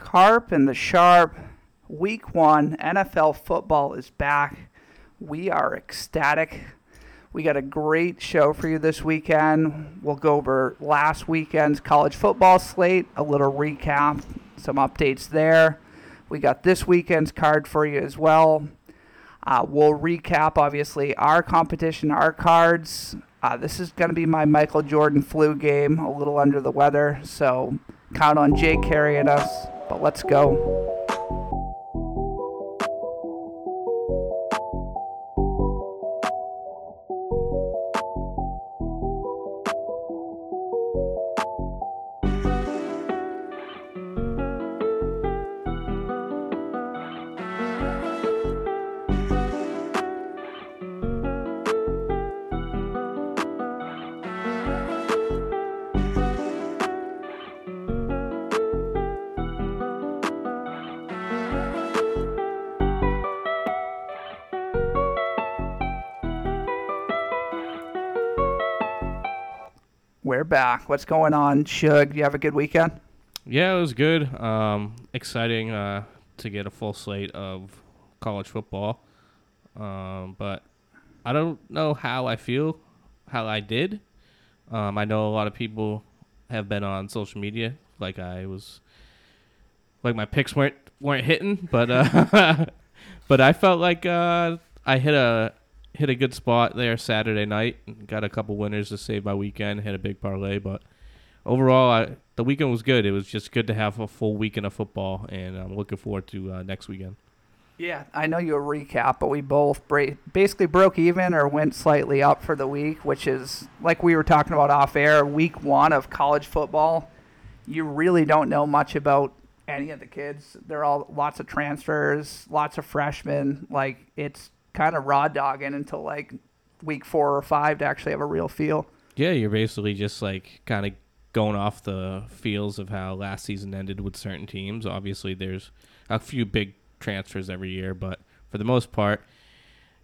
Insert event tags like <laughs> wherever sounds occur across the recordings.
Carp and the Sharp, week one, NFL football is back. We are ecstatic. We got a great show for you this weekend. We'll go over last weekend's college football slate, a little recap, some updates there. We got this weekend's card for you as well. Uh, we'll recap, obviously, our competition, our cards. Uh, this is going to be my Michael Jordan flu game, a little under the weather, so count on Jay carrying us. But let's go. Back. What's going on, Shug? You have a good weekend? Yeah, it was good. Um, exciting uh, to get a full slate of college football. Um, but I don't know how I feel, how I did. Um, I know a lot of people have been on social media like I was, like my picks weren't weren't hitting, but uh, <laughs> but I felt like uh, I hit a hit a good spot there Saturday night. Got a couple winners to save my weekend. Hit a big parlay, but overall, I, the weekend was good. It was just good to have a full weekend of football, and I'm looking forward to uh, next weekend. Yeah, I know you recap, but we both bra- basically broke even or went slightly up for the week, which is like we were talking about off air. Week one of college football, you really don't know much about any of the kids. They're all lots of transfers, lots of freshmen. Like it's kind of raw dogging until like week four or five to actually have a real feel. Yeah, you're basically just like kind of going off the feels of how last season ended with certain teams. Obviously, there's a few big transfers every year, but for the most part,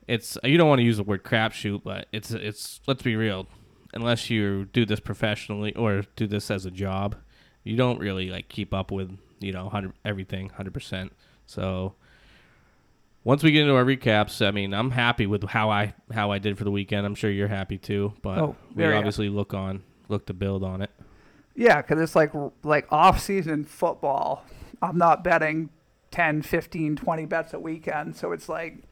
it's you don't want to use the word crapshoot, but it's it's let's be real. Unless you do this professionally or do this as a job, you don't really like keep up with you know 100 everything 100%. So once we get into our recaps, I mean, I'm happy with how I how I did for the weekend. I'm sure you're happy too, but Oh, we obviously look on look to build on it. Yeah, because it's like like off season football. I'm not betting 10, 15, 20 bets a weekend. So it's like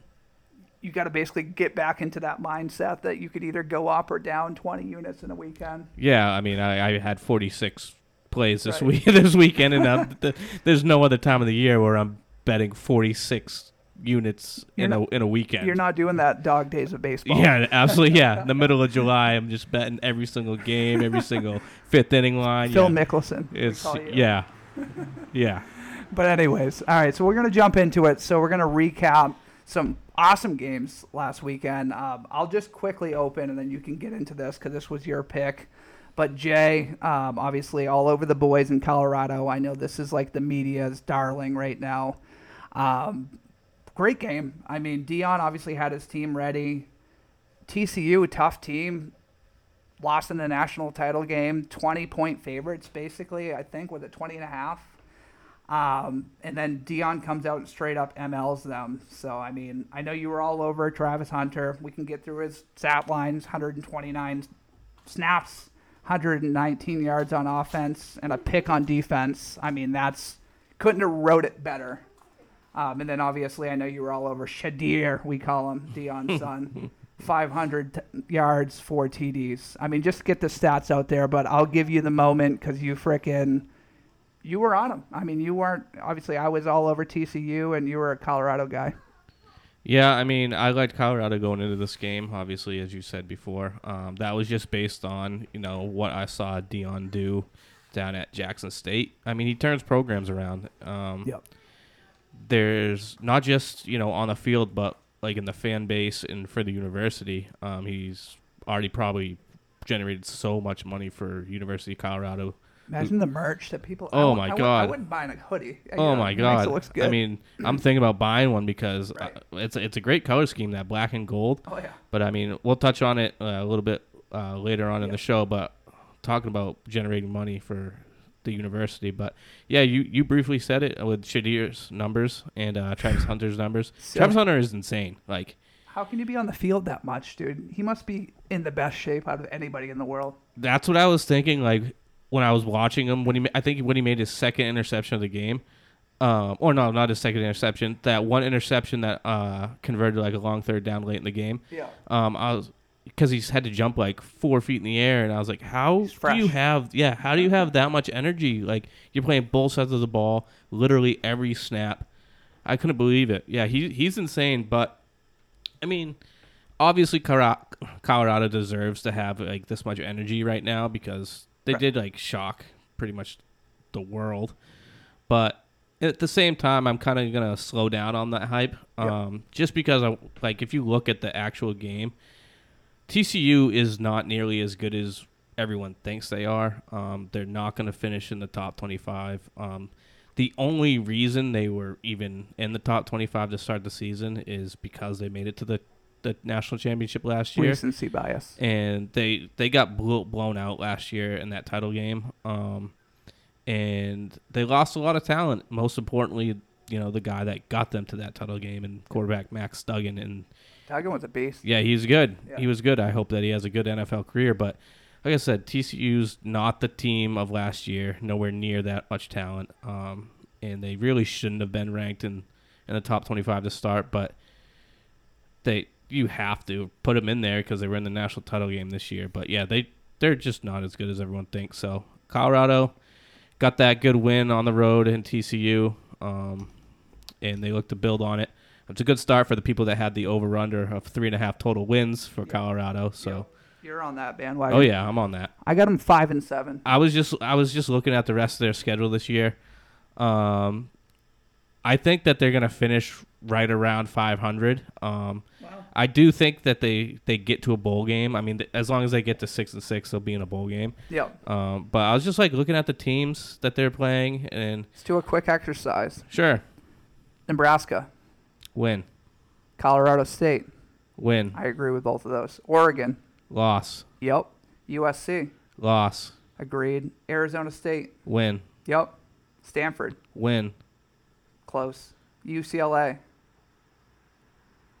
you got to basically get back into that mindset that you could either go up or down 20 units in a weekend. Yeah, I mean, I, I had 46 plays this Right. week <laughs> this weekend, and th- there's no other time of the year where I'm betting 46 units You're in not- a in a weekend. You're not doing that dog days of baseball. Yeah, <laughs> absolutely. Yeah, in the middle of July, I'm just betting every single game, every <laughs> single fifth inning line. Phil yeah. Mickelson. It's yeah, <laughs> yeah. But anyways, all right. So we're gonna jump into it. So we're gonna recap some awesome games last weekend. Um, I'll just quickly open, and then you can get into this because this was your pick. But Jay, um, obviously, all over the boys in Colorado. I know this is like the media's darling right now. Um, great game. I mean, Deion obviously had his team ready. TCU, a tough team, lost in the national title game. 20 point favorites, basically, I think, with a 20 and a half. Um, and then Deion comes out and straight up MLs them. So, I mean, I know you were all over Travis Hunter. We can get through his stat lines 129 snaps, 119 yards on offense, and a pick on defense. I mean, that's couldn't have wrote it better. Um, and then obviously, I know you were all over Shedeur, we call him Deion's <laughs> son. 500 t- yards, four TDs. I mean, just get the stats out there, but I'll give you the moment because you frickin' you were on him. I mean, you weren't obviously. I was all over TCU, and you were a Colorado guy. Yeah, I mean, I liked Colorado going into this game. Obviously, as you said before, um, that was just based on you know what I saw Dion do down at Jackson State. I mean, he turns programs around. Um, Yep. There's not just you know on the field, but like in the fan base and for the university. Um, he's already probably generated so much money for University of Colorado. Imagine the merch that people. Oh wou- my I wou- I God. wouldn't buy a hoodie. Oh know, my god! It looks good. I mean, I'm thinking about buying one because Right. uh, it's a, it's a great color scheme, that black and gold. oh yeah. But I mean, we'll touch on it uh, a little bit uh, later on in the show. But talking about generating money for the university. But yeah, you, you briefly said it with Shedeur's numbers and uh, Travis <laughs> Hunter's numbers. So- Travis Hunter is insane. Like How can you be on the field that much, dude? He must be in the best shape out of anybody in the world. that's what I was thinking. Like when I was watching him, when he I think when he made his second interception of the game, um, or no, not his second interception. That one interception that uh, converted like a long third down late in the game. Yeah. Um, I was because he's had to jump like four feet in the air, and I was like, how do you have? Yeah, how do you have that much energy? Like you're playing both sides of the ball, literally every snap. I couldn't believe it. Yeah, he he's insane, but I mean, obviously Colorado deserves to have like this much energy right now because they Right. did like shock pretty much the world. But at the same time, I'm kind of gonna slow down on that hype, Yep. um, just because I like if you look at the actual game, TCU is not nearly as good as everyone thinks they are. Um, they're not going to finish in the top 25. Um, the only reason they were even in the top 25 to start the season is because they made it to the, the national championship last year Recency bias. and they they got blo- blown out last year in that title game. Um, and they lost a lot of talent. Most importantly, you know the guy that got them to that title game and quarterback Max Duggan. And Duggan was a beast. yeah, he's good. Yeah. He was good. I hope that he has a good NFL career. But like I said, TCU's not the team of last year. Nowhere near that much talent. Um, and they really shouldn't have been ranked in in the top 25 to start. But they you have to put them in there because they were in the national title game this year. But yeah, they they're just not as good as everyone thinks. So Colorado got that good win on the road in TCU, um, and they look to build on it. It's a good start for the people that had the over under of three and a half total wins for Colorado. So You're on that bandwagon. oh yeah, I'm on that. I got them five and seven. I was just I was just looking at the rest of their schedule this year. Um, I think that they're gonna finish right around 500. Um, Wow. I do think that they they get to a bowl game. I mean, th- as long as they get to six and six, they'll be in a bowl game. Yep. Um, but I was just like looking at the teams that they're playing, and Let's do a quick exercise. sure, Nebraska, win, Colorado State. win, I agree with both of those. Oregon. loss, Yep. USC. loss, Agreed. Arizona State. win, Yep. Stanford. win, Close. UCLA.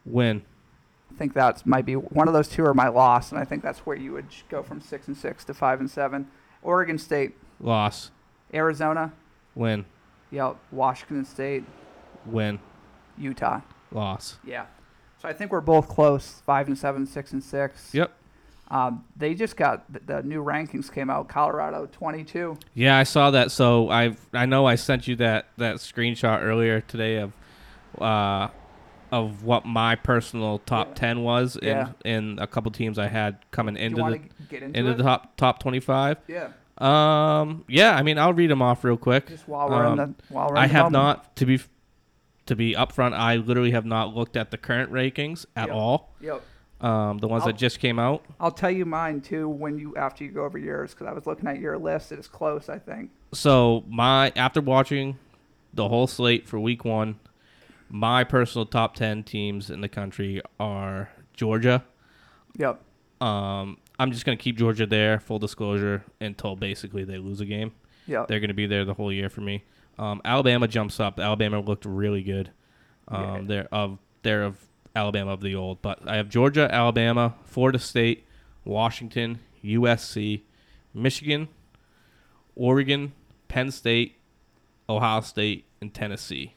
win, I think that might be one of those two are my loss, and I think that's where you would go from six and six to five and seven. Oregon State, loss, Arizona, win, yep. Washington State, win, Utah, loss. yeah. So I think we're both close, five and seven, six and six. Yep. Um, they just got the, the new rankings came out. Colorado twenty-two. Yeah, I saw that. So I I know I sent you that that screenshot earlier today of uh of what my personal top Yeah. 10 was in Yeah. in a couple teams I had coming into the into into the top top 25. yeah. Um yeah, I mean, I'll read them off real quick. Just while we're in Um, the while we're in I have moment. not to be to be upfront, I literally have not looked at the current rankings at Yeah. all. Yep. Um the ones I'll- that just came out. I'll tell you mine too when you after you go over yours because I was looking at your list. It is close, I think. so my after watching the whole slate for week one, my personal top ten teams in the country are Georgia. Yep. Um, I'm just gonna keep Georgia there, full disclosure, until basically they lose a game. Yep. They're gonna be there the whole year for me. Um, Alabama jumps up. Alabama looked really good. Um, Yeah. they're of they're of Alabama of the old, but I have Georgia, Alabama, Florida State, Washington, USC, Michigan, Oregon, Penn State, Ohio State, and Tennessee.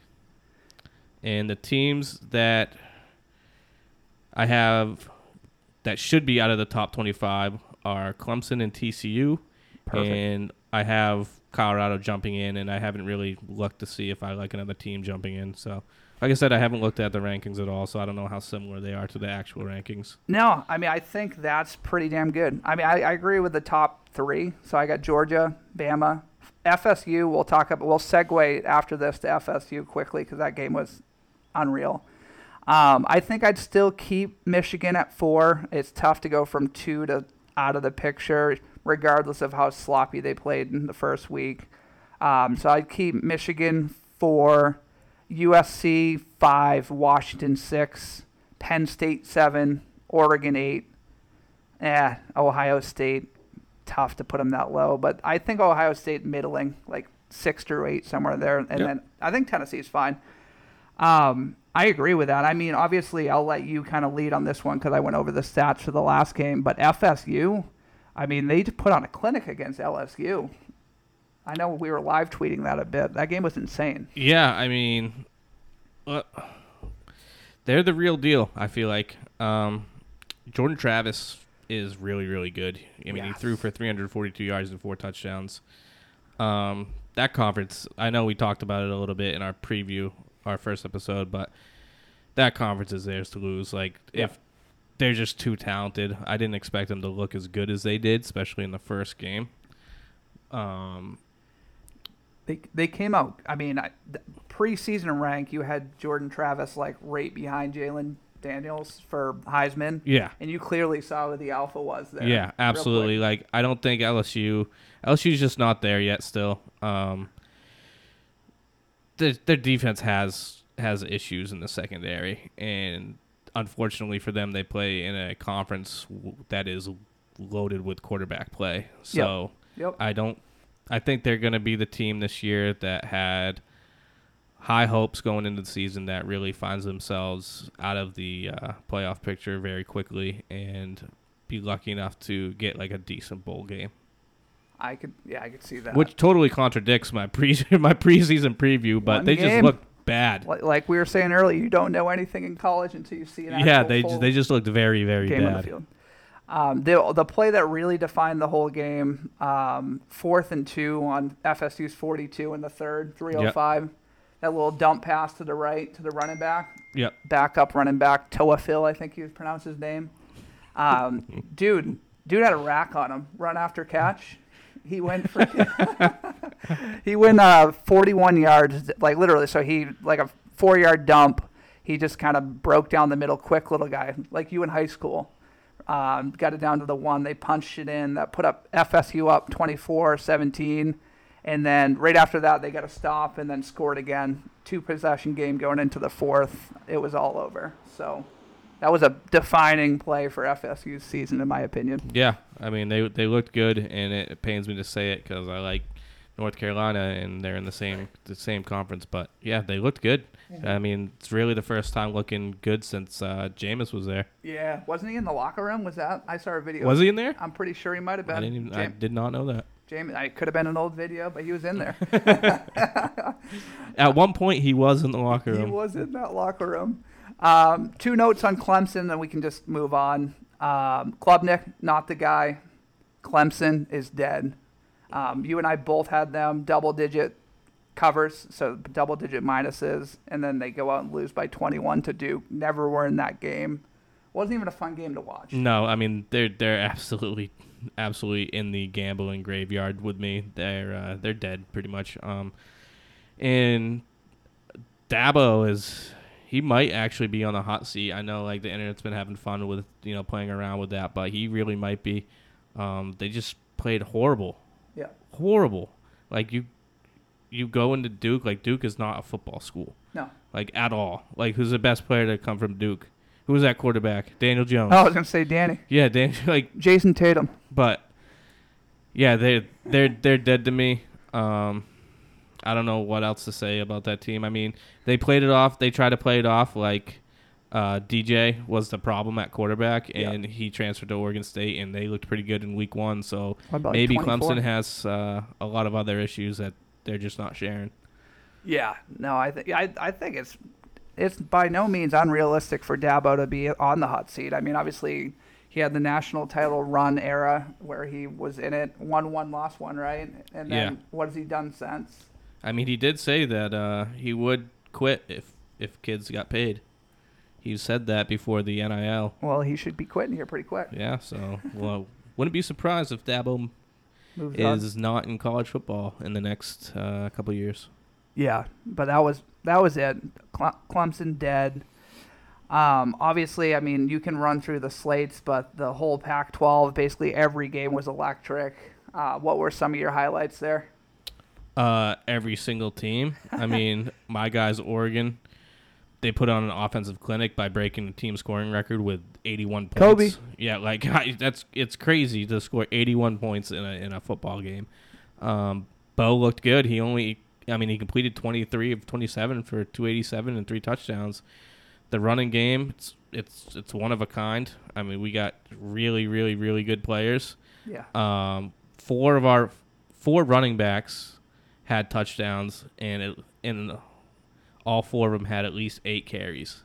And the teams that I have that should be out of the top 25 are Clemson and TCU. Perfect. And I have Colorado jumping in, and I haven't really looked to see if I like another team jumping in. So, like I said, I haven't looked at the rankings at all, so I don't know how similar they are to the actual rankings. No, I mean I think that's pretty damn good. I mean I, I agree with the top three. So I got Georgia, Bama, FSU. We'll talk about. We'll segue after this to FSU quickly because that game was unreal. Um, I think I'd still keep Michigan at four. It's tough to go from two to out of the picture, regardless of how sloppy they played in the first week. Um, so I'd keep Michigan four, USC five, Washington six, Penn State seven, Oregon eight, eh, Ohio State tough to put them that low. But I think Ohio State middling, like six through eight, somewhere there. And Yep. then I think Tennessee's fine. Um, I agree with that. I mean, obviously, I'll let you kind of lead on this one because I went over the stats for the last game. But FSU, I mean, they put on a clinic against LSU. I know we were live tweeting that a bit. That game was insane. Yeah, I mean, uh, they're the real deal. I feel like um, Jordan Travis is really, really good. I mean, he threw for 342 yards and four touchdowns. Um, that conference, I know we talked about it a little bit in our preview, our first episode, but that conference is theirs to lose. Like, Yeah. if they're just too talented, I didn't expect them to look as good as they did, especially in the first game. Um, They they came out. I mean, I, preseason rank, you had Jordan Travis like right behind Jayden Daniels for Heisman, yeah. and you clearly saw what the alpha was there. Yeah, absolutely. Like I don't think LSU LSU's just not there yet still. Um their, their defense has has issues in the secondary and unfortunately for them they play in a conference that is loaded with quarterback play. So Yep. I don't I think they're going to be the team this year that had high hopes going into the season that really finds themselves out of the uh, playoff picture very quickly and be lucky enough to get like a decent bowl game, I could. Yeah, I could see that. which totally contradicts my pre <laughs> my preseason preview. But One they just game. look bad. Like, we were saying earlier, you don't know anything in college until you see an Yeah, they they just looked very very game on the bad. field. Um, the the play that really defined the whole game, um, fourth and two on FSU's 42 in the third, 305. That little dump pass to the right to the running back, Yep. backup running back Toafili, I think he was pronounced his name. Um, <laughs> dude, dude had a rack on him, run after catch. He went for <laughs> he went uh, 41 yards, like literally. So he like a four yard dump. He just kind of broke down the middle, quick little guy, like you in high school. Um, got it down to the one. They punched it in. That put up FSU up 24-17. And then right after that, they got a stop and then scored again. Two possession game going into the fourth. It was all over. So that was a defining play for FSU's season, in my opinion. Yeah, I mean they they looked good, and it, it pains me to say it because I like North Carolina, and they're in the same the same conference. But yeah, they looked good. I mean, it's really the first time looking good since uh, Jameis was there. Yeah, wasn't he in the locker room? Was that? I saw a video. Was he in there? I'm pretty sure he might have been. I didn't. Even, I did not know that. Jamie, I could have been an old video, but he was in there. <laughs> At one point, he was in the locker room. he was in that locker room. Um, two notes on Clemson, then we can just move on. Um, Klubnik, not the guy. Clemson is dead. Um, you and I both had them double digit covers, so double digit minuses, and then they go out and lose by 21 to Duke. Never were in that game. Wasn't even a fun game to watch. No, I mean they're they're absolutely absolutely in the gambling graveyard with me. They're uh, they're dead pretty much. Um, and Dabo is he might actually be on the hot seat. I know like the internet's been having fun with you know playing around with that, but he really might be. Um, they just played horrible, Yeah. horrible. Like you, you go into Duke. Like Duke is not a football school, No. like at all. Like who's the best player to come from Duke? Who was that quarterback? Daniel Jones. Oh, I was going to say Danny. Yeah, Dan. <laughs> Like Jayson Tatum. but yeah, they they're they're dead to me. Um, I don't know what else to say about that team. I mean, they played it off. They tried to play it off like uh, DJ was the problem at quarterback, Yeah. and he transferred to Oregon State, and they looked pretty good in Week One. So about maybe 24? Clemson has uh, a lot of other issues that they're just not sharing. Yeah, no, I think I, I think it's it's by no means unrealistic for Dabo to be on the hot seat. I mean, obviously he had the national title run era where he was in it, won one, lost one, right? And then Yeah. what has he done since? I mean, he did say that uh, he would quit if if kids got paid. He said that before the NIL. Well, he should be quitting here pretty quick. Yeah, so well, wouldn't be surprised if Dabo Moves on. is not in college football in the next uh, couple years. Yeah, but that was that was it. Cle- Clemson dead. Um, obviously, I mean, you can run through the slates, but the whole Pac-12, basically every game was electric. Uh, what were some of your highlights there? Uh, every single team. I mean, <laughs> my guys, Oregon, they put on an offensive clinic by breaking the team scoring record with 81 points. Kobe. Yeah, like <laughs> that's it's crazy to score 81 points in a in a football game. Um, Bo looked good. He only, I mean, he completed 23 of 27 for 287 and three touchdowns. The running game, it's it's it's one of a kind. I mean, we got really, really, really good players. Yeah. Um, four of our four running backs had touchdowns, and it, and all four of them had at least eight carries.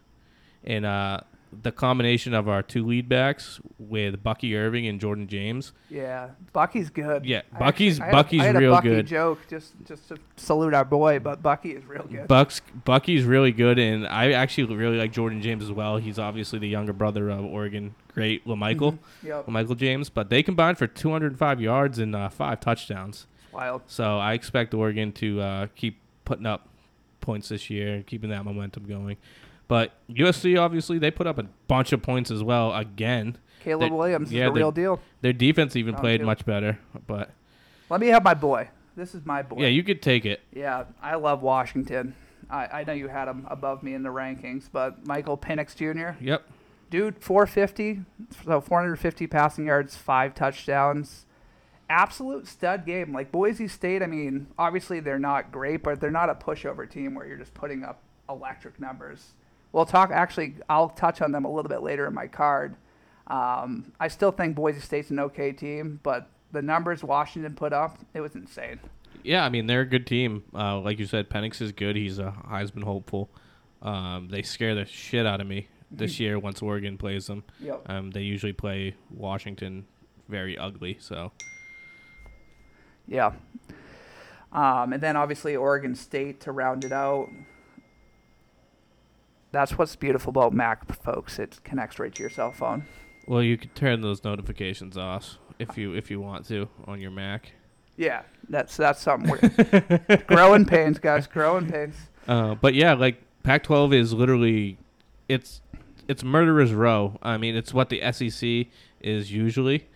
And uh, the combination of our two lead backs with Bucky Irving and Jordan James. Yeah, Bucky's good. Yeah, I Bucky's I had Bucky's I had a real Bucky good. joke just just to salute our boy, but Bucky is real good. Bucks Bucky's really good, and I actually really like Jordan James as well. He's obviously the younger brother of Oregon great LaMichael, Yep, LaMichael James. But they combined for 205 yards and uh, five touchdowns. Wild. So I expect Oregon to uh, keep putting up points this year and keeping that momentum going. But USC obviously they put up a bunch of points as well again. Caleb They- Williams yeah, is the real deal. Their defense even Round played two. much better. But Let me have my boy. This is my boy. yeah, you could take it. Yeah, I love Washington. I, I know you had him above me in the rankings, but Michael Penix Jr. Yep. Dude, 450, so 450 passing yards, five touchdowns. Absolute stud game. Like Boise State, I mean, obviously they're not great, but they're not a pushover team where you're just putting up electric numbers. We'll talk, actually, I'll touch on them a little bit later in my card. Um, I still think Boise State's an okay team, but the numbers Washington put up, it was insane. Yeah, I mean they're a good team. Uh, like you said, Penix is good. He's a Heisman hopeful. Um, they scare the shit out of me this <laughs> year once Oregon plays them. Yep. Um, they usually play Washington very ugly. So Yeah. Um, and then obviously Oregon State to round it out. That's what's beautiful about Mac, folks. It connects right to your cell phone. well, you can turn those notifications off if you if you want to on your Mac. Yeah, that's that's something. <laughs> Growing pains, guys. Growing pains. Uh, but yeah, like Pac-12 is literally, it's it's murderer's row. I mean, it's what the SEC is usually.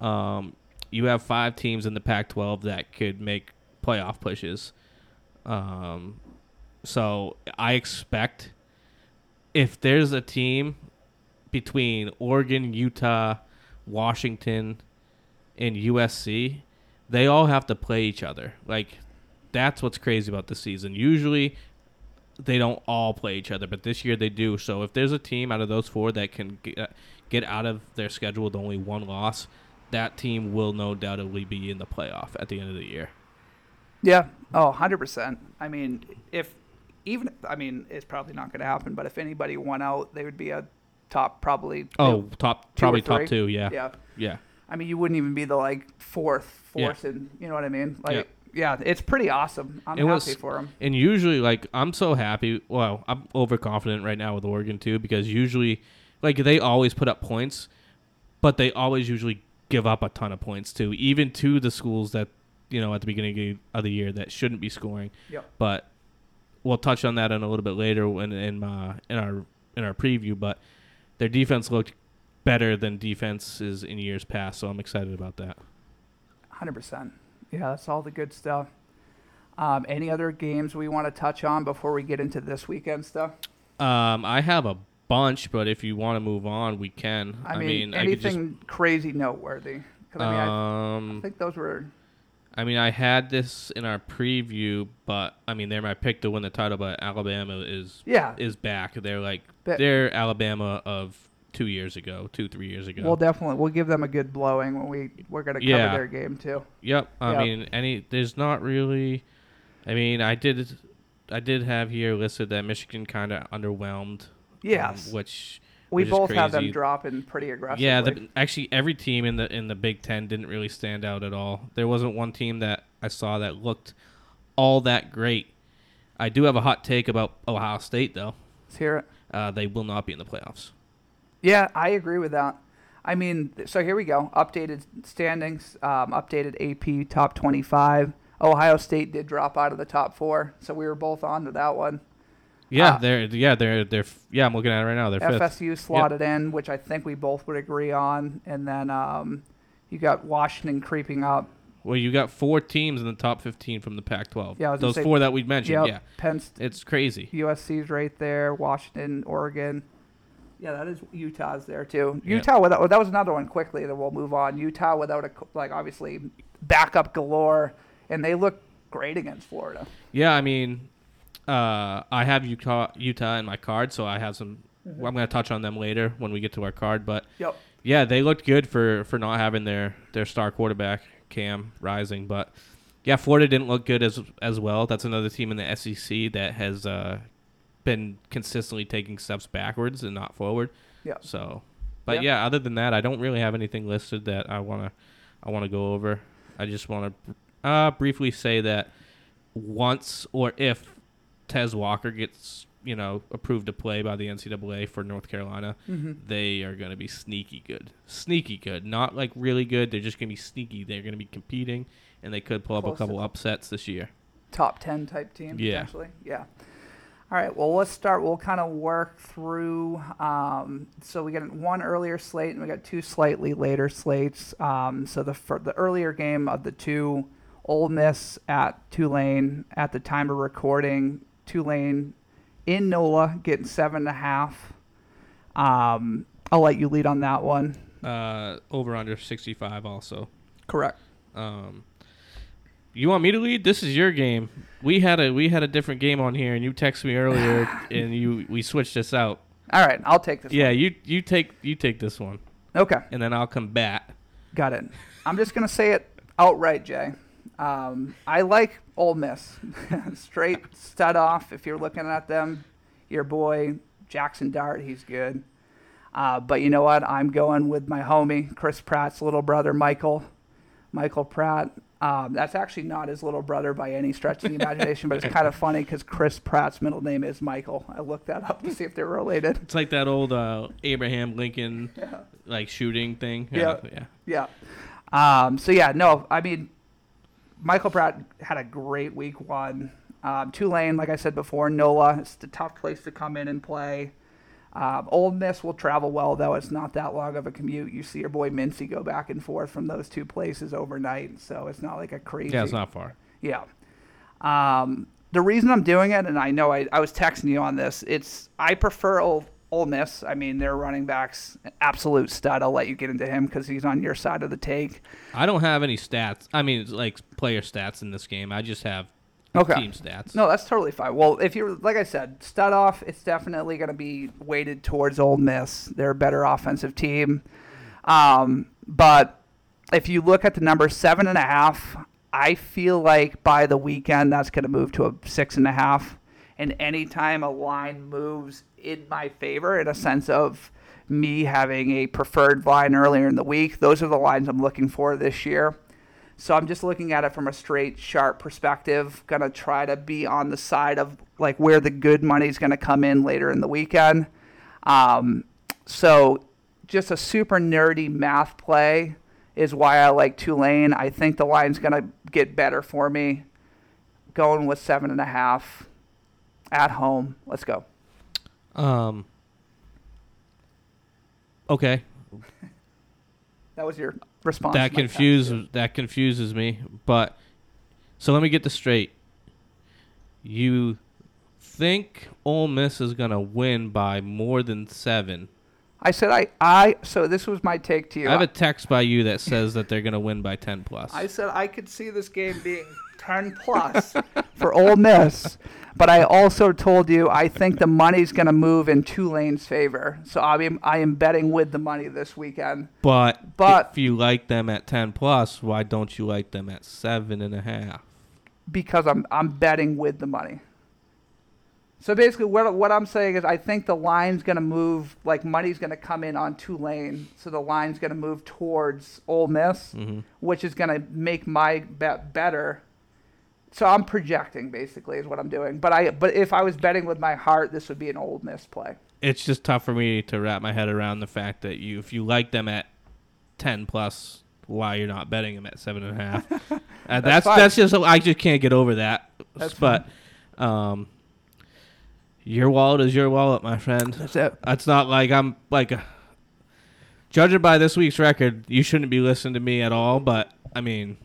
Um, you have five teams in the Pac-12 that could make playoff pushes. Um, so I expect if there's a team between Oregon, Utah, Washington, and USC, they all have to play each other. Like that's what's crazy about this season. Usually they don't all play each other, but this year they do. So if there's a team out of those four that can get, get out of their schedule with only one loss, that team will no doubtedly be in the playoff at the end of the year. Yeah. Oh, 100%. I mean, if even I mean, it's probably not going to happen, but if anybody won out, they would be a top probably Oh, top two probably top two, yeah. yeah. Yeah. I mean, you wouldn't even be the like fourth, Yeah. fourth, and you know what I mean? Like, yeah, it's pretty awesome. I'm It happy was- for them. And usually, like, I'm so happy. Well, I'm overconfident right now with Oregon, too, because usually, like, they always put up points, but they always usually give up a ton of points, to, even to the schools that, you know, at the beginning of the year that shouldn't be scoring. Yep. But we'll touch on that in a little bit later in, in, uh, in our in our preview. But their defense looked better than defenses in years past, so I'm excited about that. Hundred percent. Yeah, that's all the good stuff. Um, any other games we want to touch on before we get into this weekend stuff? Um, I have a bunch, but if you want to move on, we can. I mean, I could just anything crazy noteworthy? 'Cause I mean, I, I um, think those were. I mean, I had this in our preview, but I mean, they're my pick to win the title. But Alabama is Yeah, is back. They're like But- they're Alabama of two years ago, two three years ago. we'll definitely we'll give them a good blowing when we we're gonna cover Yeah. their game too. yep. I Yep. mean, any there's not really. I mean, I did, I did have here listed that Michigan kind of underwhelmed. Um, Yes, which we which both have them dropping pretty aggressively. Yeah, the, actually, every team in the in the Big Ten didn't really stand out at all. There wasn't one team that I saw that looked all that great. I do have a hot take about Ohio State, though. Let's hear it. Uh, they will not be in the playoffs. Yeah, I agree with that. I mean, so here we go. Updated standings, um, updated AP top 25. Ohio State did drop out of the top four, so we were both on to that one. Yeah, Ah. they're yeah they're they're yeah I'm looking at it right now. They're fifth. FSU slotted in, which I think we both would agree on, and then um, you got Washington creeping up. Well, you got four teams in the top 15 from the Pac-12. Yeah, I was gonna those say- four that we mentioned. Yep. Yeah, Penn, it's crazy. USC's right there. Washington, Oregon. Yeah, that is Utah's there too. Utah without that was another one quickly. Then we'll move on. Utah without a like obviously backup galore, and they look great against Florida. Yeah, I mean, uh, I have Utah, Utah in my card, so I have some. Mm-hmm. I'm going to touch on them later when we get to our card, but Yep. yeah, they looked good for for not having their their star quarterback Cam Rising, but yeah, Florida didn't look good as as well. That's another team in the SEC that has uh, been consistently taking steps backwards and not forward. Yeah. So, but Yeah. yeah, other than that, I don't really have anything listed that I wanna I wanna go over. I just want to uh, briefly say that once or if Tez Walker gets you know approved to play by the NCAA for North Carolina, Mm-hmm. they are going to be sneaky good. Sneaky good. Not like really good. They're just going to be sneaky. They're going to be competing, and they could pull up a couple upsets this year. Top ten type team Yeah. potentially. Yeah. All right. Well, let's start. We'll kind of work through. Um, so we got one earlier slate, and we got two slightly later slates. Um, so the fir- the earlier game of the two, Ole Miss at Tulane at the time of recording. Tulane in NOLA getting seven and a half. Um, I'll let you lead on that one. Uh, over under 65 also. Correct. Um, you want me to lead? This is your game. We had a we had a different game on here, and you texted me earlier, <laughs> and you we switched this out. All right. I'll take this. Yeah, you you take you take this one, One. Okay. and then I'll combat. Got it. I'm just gonna say it outright, Jay. Um, I like Ole Miss. <laughs> Straight stud off. If you're looking at them, your boy Jaxson Dart, he's good. Uh, but you know what? I'm going with my homie Chris Pratt's little brother, Michael. Michael Pratt. Um, that's actually not his little brother by any stretch of the imagination, but it's kind of funny because Chris Pratt's middle name is Michael. I looked that up to see if they're related. It's like that old uh, Abraham Lincoln Yeah. like shooting thing. Yeah. yeah. Yeah. Um, so yeah, no, I mean, Michael Pratt had a great week one. Um, Tulane, like I said before, NOLA, it's a tough place to come in and play. Um, Ole Miss will travel well, though. It's not that long of a commute. You see your boy Mincy go back and forth from those two places overnight, so it's not like a crazy. Yeah, it's not far. Yeah. Um, the reason I'm doing it, and I know I, I was texting you on this, it's I prefer Ole, Ole Miss. I mean, their running backs, absolute stud. I'll let you get into him because he's on your side of the take. I don't have any stats. I mean, like player stats in this game. I just have Okay. team stats. No, that's totally fine. Well, if you're like I said, stud off, it's definitely going to be weighted towards Ole Miss. They're a better offensive team. Um, but if you look at the number seven and a half, I feel like by the weekend that's going to move to a six and a half. And anytime a line moves in my favor, in a sense of me having a preferred line earlier in the week, those are the lines I'm looking for this year. So I'm just looking at it from a straight, sharp perspective. Gonna try to be on the side of like where the good money's gonna come in later in the weekend. Um, so just a super nerdy math play is why I like Tulane. I think the line's gonna get better for me. Going with seven and a half at home. Let's go. Um. Okay, <laughs> That was your response. that confuses text. that confuses me. But so let me get this straight. You think Ole Miss is gonna win by more than seven? I said I I. So this was my take to you. I have a text by you that says that they're gonna win by ten plus. I said I could see this game being 10 <laughs> plus for <laughs> Ole Miss, but I also told you I think the money's going to move in Tulane's favor. So I am I am betting with the money this weekend but But- if you like them at ten plus, why don't you like them at seven and a half? because I'm I'm betting with the money. So basically, what what I'm saying is I think the line's going to move like money's going to come in on Tulane, so the line's going to move towards Ole Miss. hmm which is going to make my bet better. So I'm projecting basically is what I'm doing. But I but if I was betting with my heart, this would be an Ole Miss play. It's just tough for me to wrap my head around the fact that you, if you like them at ten plus, why you're not betting them at seven and a half. <laughs> Uh, that's fine. that's just I just can't get over that. That's but um, your wallet is your wallet, my friend. That's it. That's not like I'm like, uh, judging by this week's record, you shouldn't be listening to me at all. But I mean,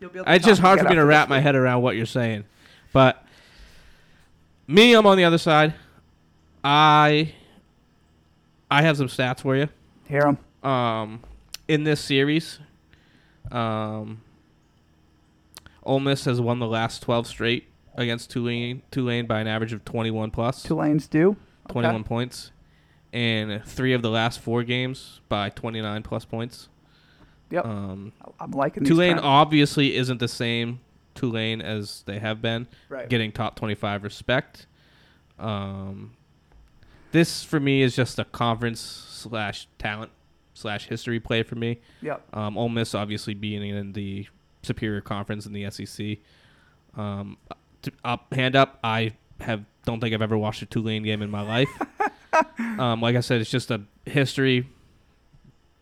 You'll be able It's just hard for me to wrap my head around what you're saying. But me, I'm on the other side. I I have some stats for you. Hear them. Um, in this series, um, Ole Miss has won the last 12 straight against Tulane, Tulane by an average of 21 plus, Tulane's due. 21 points, and three of the last four games by 29 plus points. Yep. Um, I'm liking Tulane obviously isn't the same Tulane as they have been, Right. getting top 25 respect. Um, this for me is just a conference slash talent slash history play for me. Yep. Um, Ole Miss obviously being in the superior conference in the SEC. Um, up, hand up, I have don't think I've ever watched a Tulane game in my life. <laughs> um, like I said, it's just a history,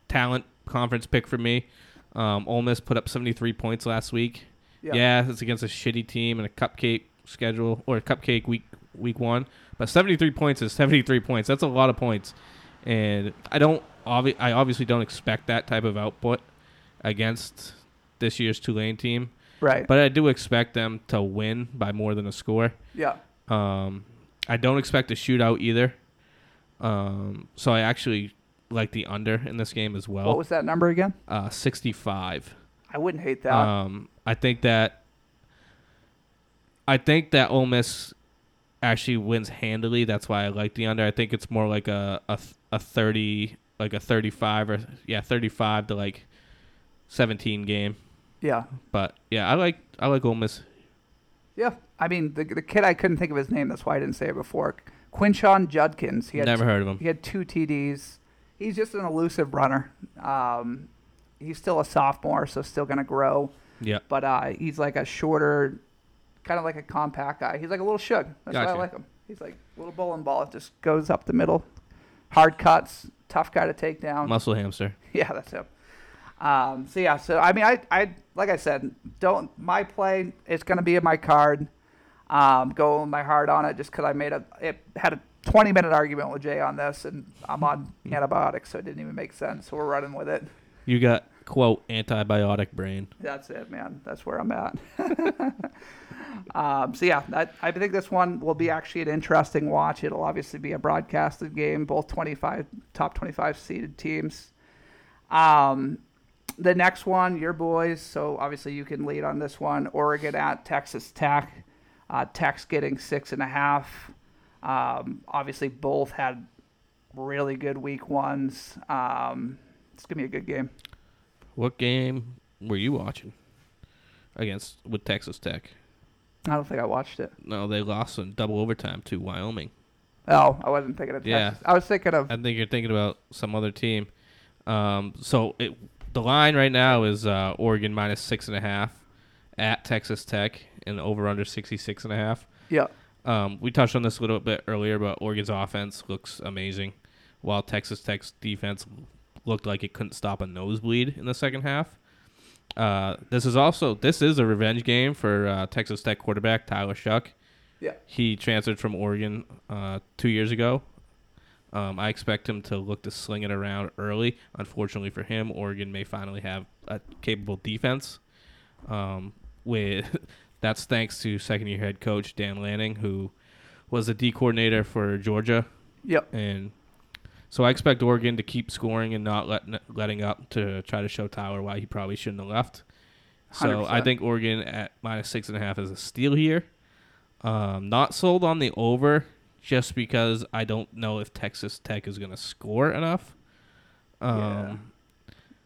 talent conference pick for me. Um, Ole Miss put up 73 points last week. Yep. Yeah, it's against a shitty team and a cupcake schedule or a cupcake week week one. But 73 points is 73 points. That's a lot of points, and I don't obvi- I obviously don't expect that type of output against this year's Tulane team. Right. But I do expect them to win by more than a score. yeah. Um, I don't expect a shootout either. Um, so I actually like the under in this game as well. what was that number again? uh, 65. I wouldn't hate that. Um, I think that I think that Ole Miss actually wins handily. That's why I like the under. I think it's more like a a, a 30 like a 35 or yeah, 35 to like 17 game. yeah. But yeah, I like I like Ole Miss. Yeah. I mean, the the kid I couldn't think of his name. That's why I didn't say it before. Quinshon Judkins. He had Never heard of him. He had two TDs. He's just an elusive runner. Um, he's still a sophomore, so still gonna grow. Yeah. But uh, he's like a shorter, kind of like a compact guy. He's like a little shug. That's why I like him. He's like a little bowling ball. It just goes up the middle. Hard cuts. Tough guy to take down. Muscle hamster. <laughs> Yeah, that's him. Um, so yeah, so I mean, I, I like I said, don't my play. It's gonna be in my card. Um, go with my heart on it, just because I made a it had a 20 minute argument with Jay on this, and I'm on antibiotics, so it didn't even make sense. So we're running with it. You got quote antibiotic brain. That's it, man. That's where I'm at. <laughs> um, so yeah, I, I think this one will be actually an interesting watch. It'll obviously be a broadcasted game, both 25 top 25 seeded teams. Um, the next one, your boys. So obviously you can lead on this one. Oregon at Texas Tech. Uh, Tech's getting six and a half. Um, obviously both had really good week ones. Um, it's gonna be a good game. What game were you watching against with Texas Tech? I don't think I watched it. No, they lost in double overtime to Wyoming. Oh, I wasn't thinking of Texas. Yeah. I was thinking of I think you're thinking about some other team. Um, so it, the line right now is uh, Oregon minus six and a half at Texas Tech and over under 66 and a half. yeah, Um, we touched on this a little bit earlier, but Oregon's offense looks amazing, while Texas Tech's defense looked like it couldn't stop a nosebleed in the second half. Uh, this is also this is a revenge game for uh, Texas Tech quarterback Tyler Shough. yeah, He transferred from Oregon uh, two years ago. Um, I expect him to look to sling it around early. Unfortunately for him, Oregon may finally have a capable defense. Um, with <laughs> that's thanks to second-year head coach Dan Lanning, who was the D coordinator for Georgia, yep, and so I expect Oregon to keep scoring and not let, letting up to try to show Tyler why he probably shouldn't have left. So I 100%. think Oregon at minus six and a half is a steal here. Um, not sold on the over just because I don't know if Texas Tech is going to score enough. Um, Yeah.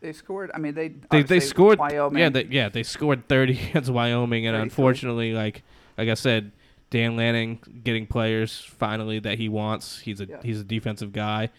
They scored. I mean, they They they scored. Wyoming. Yeah, they, yeah, they scored thirty <laughs> against Wyoming, and 33. unfortunately, like like I said, Dan Lanning getting players finally that he wants. He's a Yeah. he's a defensive guy.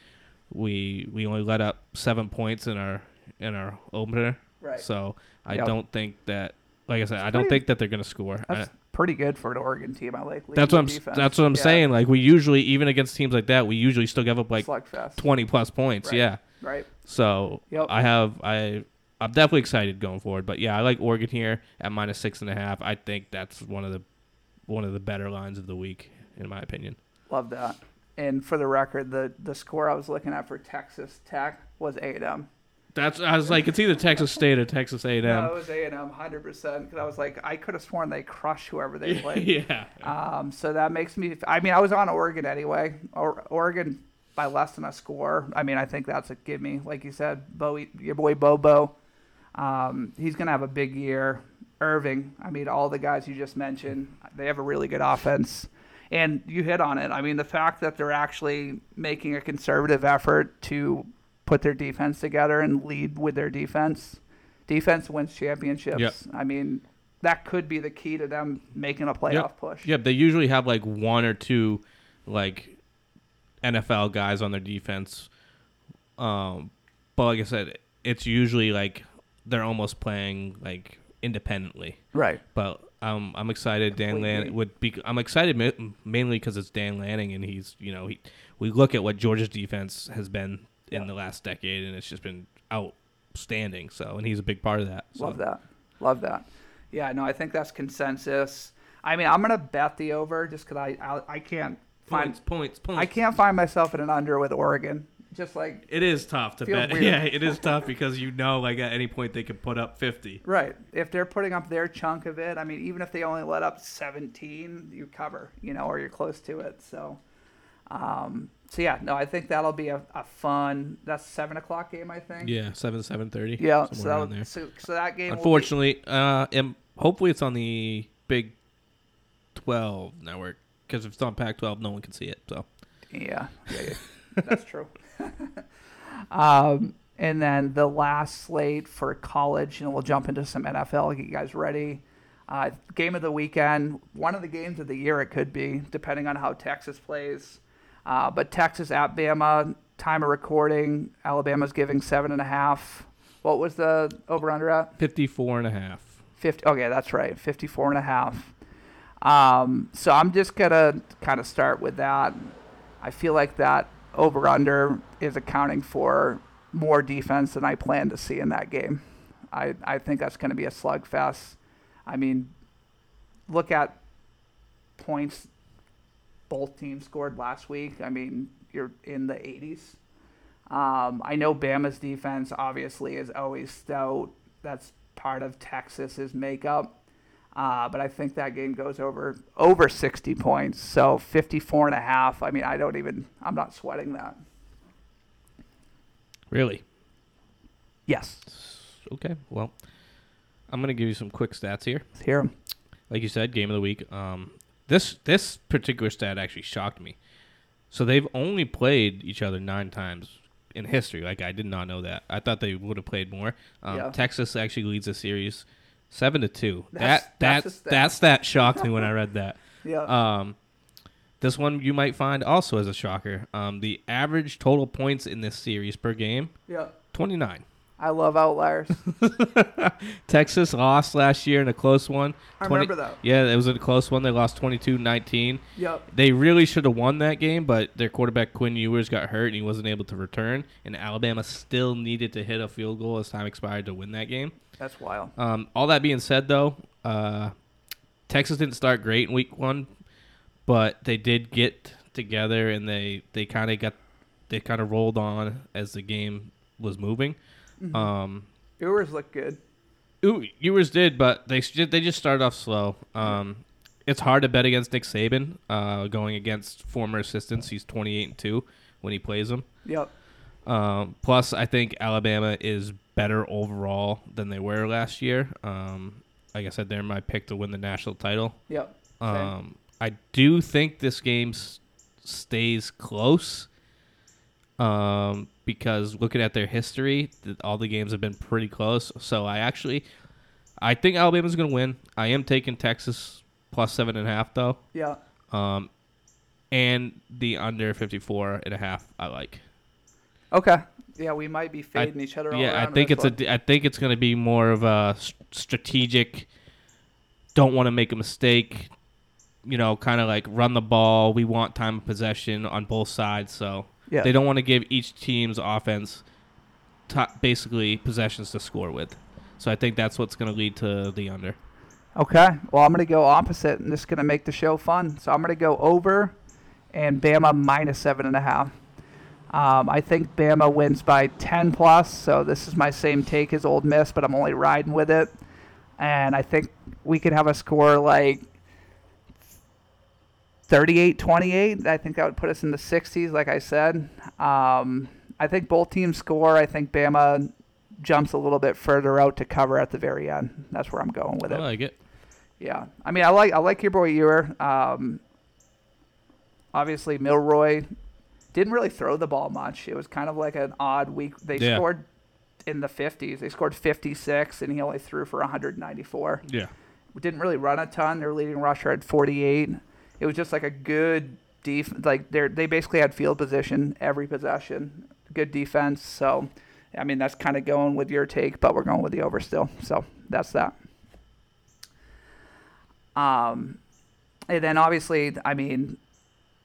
We we only let up seven points in our in our opener, right. so I Yep. don't think that. Like I said, It's I don't pretty- think that they're going to score. I- that's pretty good for an Oregon team. I like. that's what I'm. defense. That's what I'm Yeah. saying. Like we usually, even against teams like that, we usually still give up like Slugfest. twenty plus points. Right. Yeah. Right. So Yep. I have I I'm definitely excited going forward. But yeah, I like Oregon here at minus six and a half. I think that's one of the one of the better lines of the week, in my opinion. Love that. And for the record, the the score I was looking at for Texas Tech was A&M. That's I was like, it's either Texas State or Texas A&M. No, it was A and M, hundred percent. Because I was like, I could have sworn they crushed whoever they <laughs> played. yeah. Um, so that makes me. I mean, I was on Oregon anyway. Or, Oregon by less than a score. I mean, I think that's a give me. Like you said, Bowie, your boy Bobo. Um, he's gonna have a big year. Irving. I mean, all the guys you just mentioned, they have a really good offense. And you hit on it. I mean, the fact that they're actually making a conservative effort to put their defense together and lead with their defense. Defense wins championships. Yep. I mean, that could be the key to them making a playoff Yep. push. Yep, they usually have like one or two like NFL guys on their defense. Um, but like I said, it's usually like they're almost playing like independently. Right. But um, I'm excited. Dan Completely. Lanning would be. I'm excited ma- mainly because it's Dan Lanning, and he's you know he. We look at what Georgia's defense has been in Yeah. the last decade, and it's just been outstanding. So, and he's a big part of that. So. Love that. Love that. Yeah, no, I think that's consensus. I mean, I'm gonna bet the over just because I, I I can't find Points, points, points. I can't find myself in an under with Oregon. Just like It is tough to bet. <laughs> weird. Yeah, it is tough because you know, like at any point they could put up 50. right, if they're putting up their chunk of it, I mean, even if they only let up 17, you cover, you know, or you're close to it. So, um, so yeah, no, I think that'll be a, a fun. That's seven o'clock game, I think. Yeah, seven seven thirty. Yeah. So, around there. so so that game. will be- Unfortunately, uh, and hopefully it's on the Big Twelve network because if it's on Pac twelve, no one can see it. So Yeah, yeah, yeah. <laughs> that's true. <laughs> um, and then the last slate for college, and we'll jump into some NFL. Get you guys ready. Uh, game of the weekend, one of the games of the year it could be, depending on how Texas plays. Uh, but Texas at Bama, time of recording, Alabama's giving seven and a half. What was the over under at? 54 and a half. 50 okay that's right 54 and a half um, so i'm just gonna kind of start with that. I feel like that over under is accounting for more defense than i plan to see in that game. I, I think that's going to be a slugfest. I mean look at points both teams scored last week. I mean you're in the 80s um, I know Bama's defense obviously is always stout. That's part of Texas's makeup. Uh, but I think that game goes over over 60 points. So 54 and a half. I mean, I don't even I'm not sweating that. Really? Yes. Okay. Well, I'm gonna give you some quick stats here. Let's hear 'em. Like you said, game of the week. Um, this this particular stat actually shocked me. So they've only played each other nine times in history. Like I did not know that. I thought they would have played more. Um, Yeah. Texas actually leads the series seven to two. That's- that that's that a stat. that shocked me when I read that. <laughs> Yeah. Um, this one you might find also as a shocker. Um, the average total points in this series per game yeah. twenty nine. I love outliers. <laughs> Texas lost last year in a close one. I remember that. Yeah, it was a close one. They lost 22-19. Yep. They really should have won that game, but their quarterback Quinn Ewers got hurt and he wasn't able to return. And Alabama still needed to hit a field goal as time expired to win that game. That's wild. Um, all that being said, though, uh, Texas didn't start great in week one, but they did get together and they they kind of got they kind of rolled on as the game was moving. Um, Ewers look good. Ooh, Ewers did, but they they just started off slow. Um, it's hard to bet against Nick Saban uh, going against former assistants. He's twenty eight and two when he plays them. Yep. Um, plus, I think Alabama is better overall than they were last year. Um, like I said, they're my pick to win the national title. Yep. Um, I do think this game s- stays close. Um, because looking at their history, th- all the games have been pretty close. So I actually, I think Alabama's going to win. I am taking Texas plus seven and a half though. Yeah. Um, and the under 54 and a half I like. Okay. Yeah, we might be fading each other. yeah, I think it's a I think it's going to be more of a strategic don't want to make a mistake, you know, kind of like run the ball. We want time of possession on both sides, so yeah. they don't want to give each team's offense basically possessions to score with. So I think that's what's going to lead to the under. Okay. Well, I'm going to go opposite, and this is going to make the show fun. So I'm going to go over and Bama minus seven and a half. Um, I think Bama wins by 10 plus, so this is my same take as Ole Miss, but I'm only riding with it. And I think we could have a score like 38 28. I think that would put us in the 60s, like I said. Um, I think both teams score. I think Bama jumps a little bit further out to cover at the very end. That's where I'm going with it. I like it. Yeah, I mean, I like I like your boy Ewer. Um, obviously, Milroe didn't really throw the ball much. It was kind of like an odd week. They Yeah. scored in the 50s. They scored 56, and he only threw for 194. Yeah. Didn't really run a ton. Their leading rusher had 48. It was just like a good def. Like they they basically had field position every possession. Good defense. So, I mean, that's kind of going with your take, but we're going with the over still. So that's that. Um, and then obviously, I mean,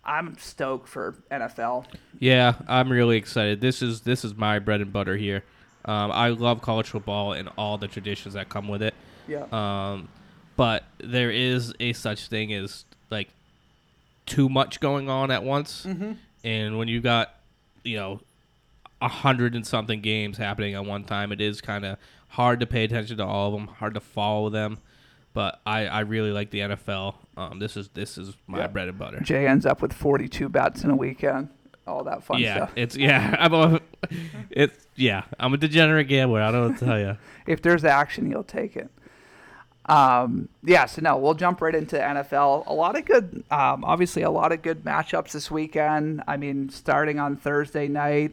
I'm stoked for NFL. Yeah, I'm really excited. This is this is my bread and butter here. Um, I love college football and all the traditions that come with it. Yeah. Um, but there is a such thing as like too much going on at once, Mm-hmm. and when you got you know a hundred and something games happening at one time, it is kind of hard to pay attention to all of them, hard to follow them. But I, I really like the NFL. Um, this is this is my Yeah. bread and butter. Jay ends up with 42 bets in a weekend. All that fun yeah, stuff. it's yeah. <laughs> I'm a, it's yeah. I'm a degenerate gambler. I don't know what to tell you. <laughs> if there's action, he'll take it. Um, yeah, so no, we'll jump right into NFL. A lot of good, um, obviously, a lot of good matchups this weekend. I mean, starting on Thursday night.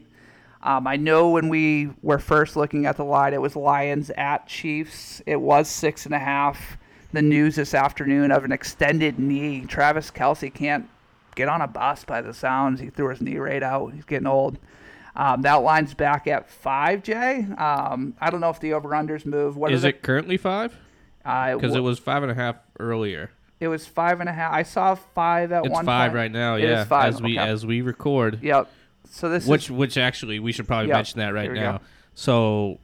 Um, I know when we were first looking at the line, it was Lions at Chiefs. It was six and a half. The news this afternoon of an extended knee. Travis Kelce can't get on a bus by the sounds. He threw his knee right out. He's getting old. Um, that line's back at five, Jay. Um, I don't know if the over-unders move. What Is it currently five? uh, Because wh- it was five and a half earlier. it was five and a half. I saw five at one. It's five point. right now. It is yeah, five, as we okay. as we record. Yep. So this Which is which actually we should probably Yeah, mention that right now. go. So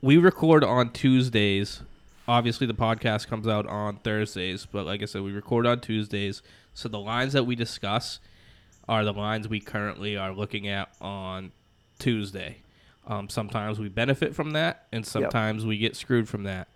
we record on Tuesdays. Obviously, the podcast comes out on Thursdays, but like I said, we record on Tuesdays. So the lines that we discuss are the lines we currently are looking at on Tuesday. Um, sometimes we benefit from that, and sometimes we get screwed from that.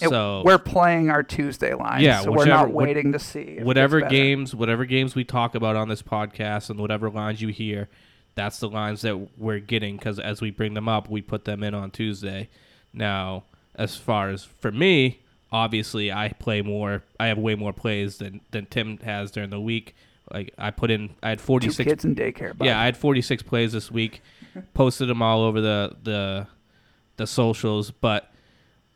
it- So we're playing our Tuesday lines. Yeah, so we're whichever- not what- waiting to see whatever games whatever games we talk about on this podcast and whatever lines you hear that's the lines that we're getting because as we bring them up we put them in on tuesday now as far as for me obviously i play more i have way more plays than than tim has during the week like i put in i had 46 kids in daycare. Bud. yeah i had 46 plays this week <laughs> posted them all over the the the socials but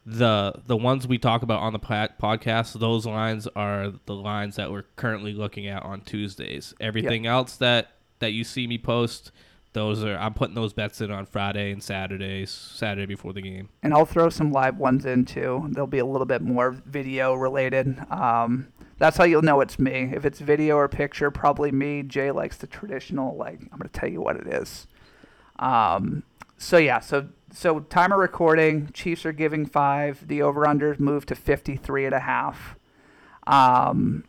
the the ones we talk about on the podcast those lines are the lines that we're currently looking at on Tuesdays everything else that that you see me post those are I'm putting those bets in on Friday and Saturdays Saturday before the game and I'll throw some live ones in too. They'll be a little bit more video related. Um, that's how you'll know it's me. If it's video or picture, probably me. Jay likes the traditional. Like I'm gonna tell you what it is. Um, so yeah, so so time of recording, Chiefs are giving five. The over unders moved to 53 and a half. Um,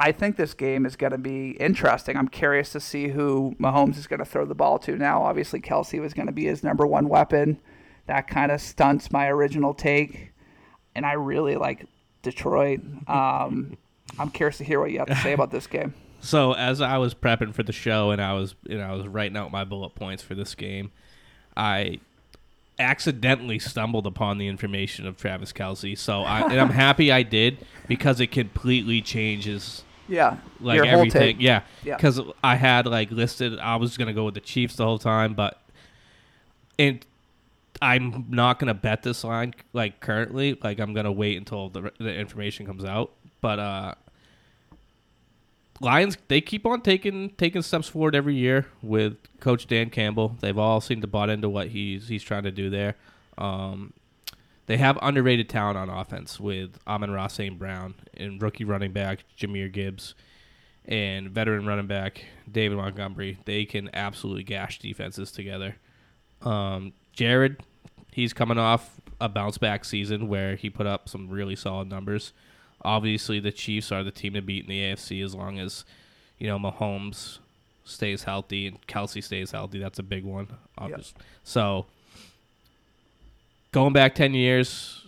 I think this game is going to be interesting. I'm curious to see who Mahomes is going to throw the ball to now. Obviously, Kelce was going to be his number one weapon. That kind of stunts my original take. And I really like Detroit. Um, I'm curious to hear what you have to say about this game. <laughs> So as I was prepping for the show and I was and I was writing out my bullet points for this game, I accidentally stumbled upon the information of Travis Kelce. So I and I'm <laughs> happy I did because it completely changes Yeah, like your whole everything. take. Yeah, Yeah. because I had like listed. I was gonna go with the Chiefs the whole time, but and I'm not gonna bet this line like currently. Like I'm gonna wait until the the information comes out. But uh Lions they keep on taking taking steps forward every year with Coach Dan Campbell. They've all seemed to bought into what he's he's trying to do there. Um, they have underrated talent on offense with Amon-Ra St. Brown and rookie running back Jahmyr Gibbs and veteran running back David Montgomery. They can absolutely gash defenses together. Um, Jared, he's coming off a bounce back season where he put up some really solid numbers. Obviously, the Chiefs are the team to beat in the AFC as long as you know Mahomes stays healthy and Kelce stays healthy. That's a big one. Obviously. So going back ten years,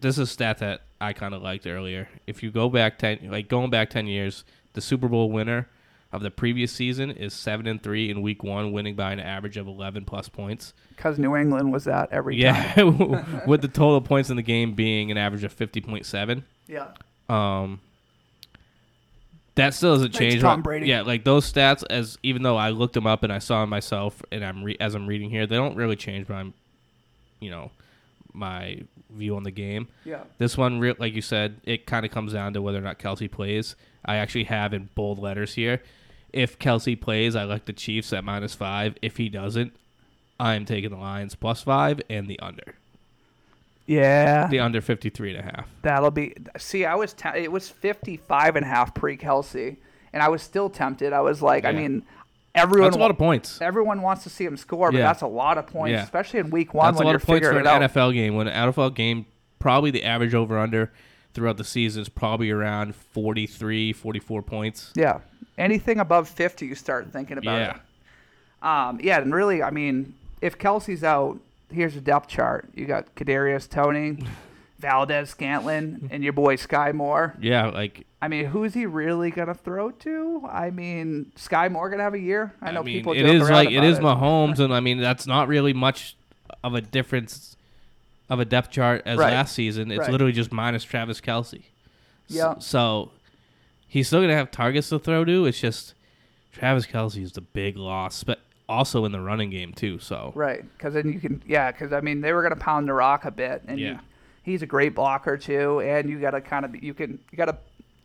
this is a stat that I kind of liked earlier. If you go back ten, like going back ten years, the Super Bowl winner of the previous season is seven and three in Week One, winning by an average of eleven plus points. Because New England was that every time. <laughs> Yeah, <laughs> with the total points in the game being an average of fifty point seven. Yeah. Um, that still doesn't change. Tom Brady. Yeah, like those stats, as even though I looked them up and I saw them myself, and I'm re- as I'm reading here, they don't really change But I'm, you know, my view on the game. Yeah. This one, re- like you said, it kind of comes down to whether or not Kelce plays. I actually have in bold letters here. If Kelce plays, I like the Chiefs at minus five. If he doesn't, I'm taking the Lions plus five and the under. Yeah. The under 53 and a half. That'll be. See, I was. It was 55 and a half pre Kelce, and I was still tempted. I was like, I mean, everyone. That's a lot of points. Everyone wants to see him score, but Yeah. that's a lot of points, Yeah. especially in week one That's a lot you're of points for an. NFL game. When an NFL game, probably the average over under throughout the season is probably around 43, 44 points. Yeah. Anything above 50, you start thinking about Yeah. it. Um, yeah, and really, I mean, if Kelce's out, here's a depth chart. You got Kadarius Toney, <laughs> Valdes-Scantling, <laughs> and your boy Sky Moore. Yeah, like I mean, who's he really gonna throw to? I mean, Sky Moore gonna have a year. I know mean, people. it is like it is Mahomes, <laughs> and I mean that's not really much of a difference of a depth chart as Right. last season. It's Right. literally just minus Travis Kelce. Yeah. So he's still gonna have targets to throw to. It's just Travis Kelce is the big loss, but also in the running game too. So Right, because then you can, yeah, because I mean they were gonna pound the rock a bit, and Yeah. you, he's a great blocker too, and you gotta kind of you can you gotta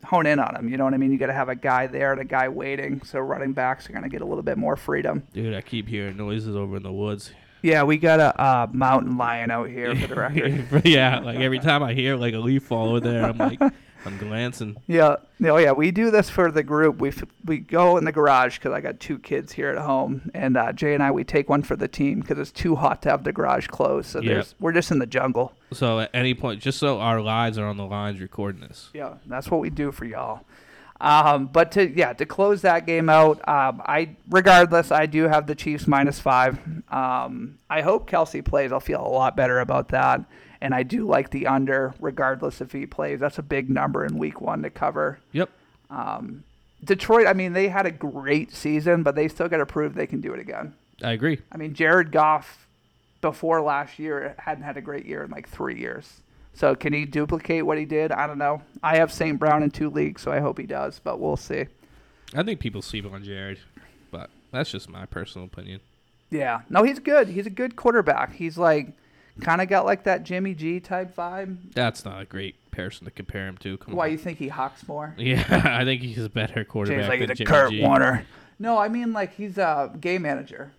hone in on him. You know what I mean? You gotta have a guy there and a guy waiting, so running backs are gonna get a little bit more freedom. dude, I keep hearing noises over in the woods. Yeah, we got a uh, mountain lion out here for the <laughs> record. yeah, like every time I hear like a leaf fall over there, I'm like, <laughs> I'm glancing. Yeah, no, yeah, we do this for the group. We f- we go in the garage because I got two kids here at home, and uh, Jay and I we take one for the team because it's too hot to have the garage closed. So Yeah. there's we're just in the jungle. So at any point, just so our lives are on the lines recording this. Yeah, that's what we do for y'all. Um, but to yeah, to close that game out, um, I regardless, I do have the Chiefs minus five. Um, I hope Kelce plays. I'll feel a lot better about that. And I do like the under, regardless if he plays. That's a big number in Week One to cover. Yep. Um, Detroit, I mean, they had a great season, but they still got to prove they can do it again. I agree. I mean, Jared Goff before last year hadn't had a great year in like three years. So can he duplicate what he did? I don't know. I have St. Brown in two leagues, so I hope he does, but we'll see. I think people sleep on Jared, but that's just my personal opinion. Yeah. No, he's good. He's a good quarterback. He's like kind of got like that Jimmy G type vibe. That's not a great person to compare him to. Come Why on. you think he hawks more? <laughs> Yeah, I think he's a better quarterback James like than Jimmy Kurt G. Warner. No, I mean like he's a game manager.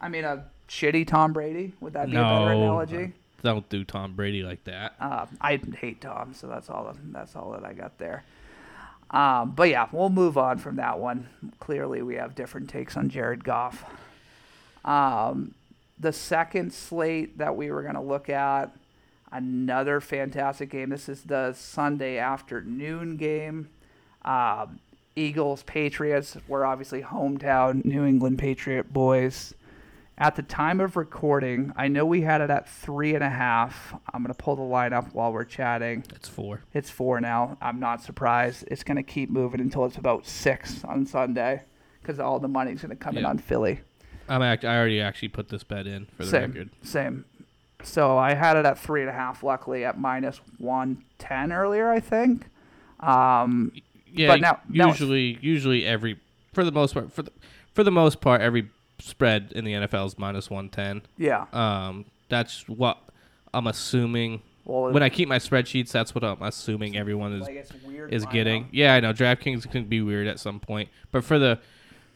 I mean a shitty Tom Brady. Would that be a better No, analogy? Don't do Tom Brady like that. Uh, I hate Tom, so that's all. That's all that I got there. Um, but yeah, we'll move on from that one. Clearly, we have different takes on Jared Goff. Um, the second slate that we were going to look at, another fantastic game. This is the Sunday afternoon game. Um, Eagles Patriots. We're obviously hometown New England Patriot boys. At the time of recording, I know we had it at three and a half. I'm gonna pull the line up while we're chatting. It's four. It's four now. I'm not surprised. It's gonna keep moving until it's about six on Sunday, because all the money's gonna come in on Philly. I'm act- I already actually put this bet in for the Same, record. same. So I had it at three and a half. Luckily, at minus one ten earlier, I think. Um, Yeah, But now- now usually usually every for the most part for the for the most part every spread in the NFL is minus one ten. yeah. Um, that's what I'm assuming. Well, When I keep my spreadsheets, that's what I'm assuming everyone is like is getting. Yeah, I know DraftKings can be weird at some point, but for the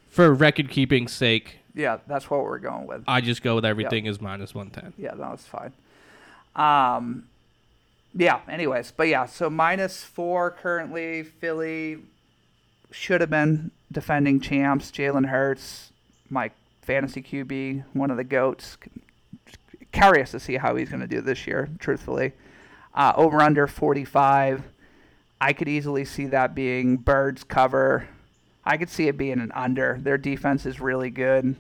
for record keeping sake, Yeah, that's what we're going with. I just go with everything is minus one ten. Yeah, that was fine. Um, yeah. Anyways, but yeah, so minus four currently. Philly should have been defending champs. Jalen Hurts, my fantasy QB, one of the goats. Curious to see how he's going to do this year. Truthfully, uh, over under forty five. I could easily see that being birds cover. I could see it being an under. Their defense is really good.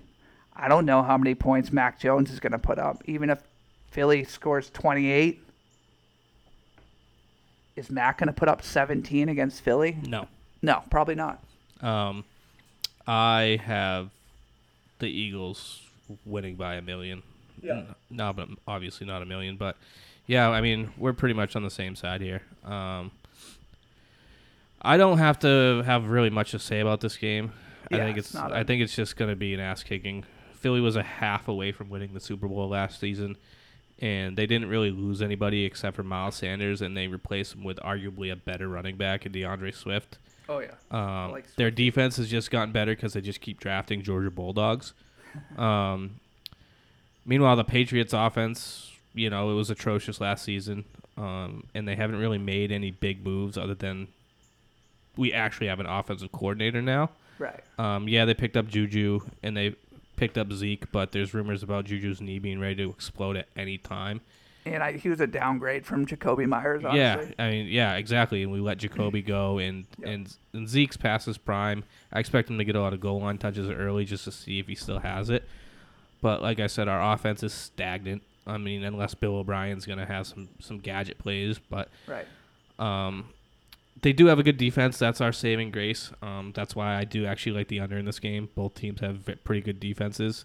I don't know how many points Mac Jones is going to put up. Even if Philly scores 28, is Mac going to put up 17 against Philly? No. No, probably not. Um, I have the Eagles winning by a million. Yeah. No, but obviously not a million, but yeah, I mean we're pretty much on the same side here. Um, I don't have to have really much to say about this game. I think it's it's not a- I think it's just going to be an ass kicking. Philly was a half away from winning the Super Bowl last season, and they didn't really lose anybody except for Miles Sanders, and they replaced him with arguably a better running back in D'Andre Swift. Oh, yeah. Um, like their defense has just gotten better because they just keep drafting Georgia Bulldogs. <laughs> Um, meanwhile, the Patriots' offense, you know, it was atrocious last season, um, and they haven't really made any big moves other than we actually have an offensive coordinator now. Right. Um, yeah, they picked up Juju and they picked up Zeke, but there's rumors about Juju's knee being ready to explode at any time. And I, he was a downgrade from Jakobi Meyers, Yeah. I mean, yeah, exactly. And we let Jakobi go, and <laughs> Yep. and and Zeke's past his prime. I expect him to get a lot of goal line touches early just to see if he still has it. But like I said, our offense is stagnant. I mean, unless Bill O'Brien's gonna have some some gadget plays, but Right. um, they do have a good defense. That's our saving grace. Um, that's why I do actually like the under in this game. Both teams have ve- pretty good defenses.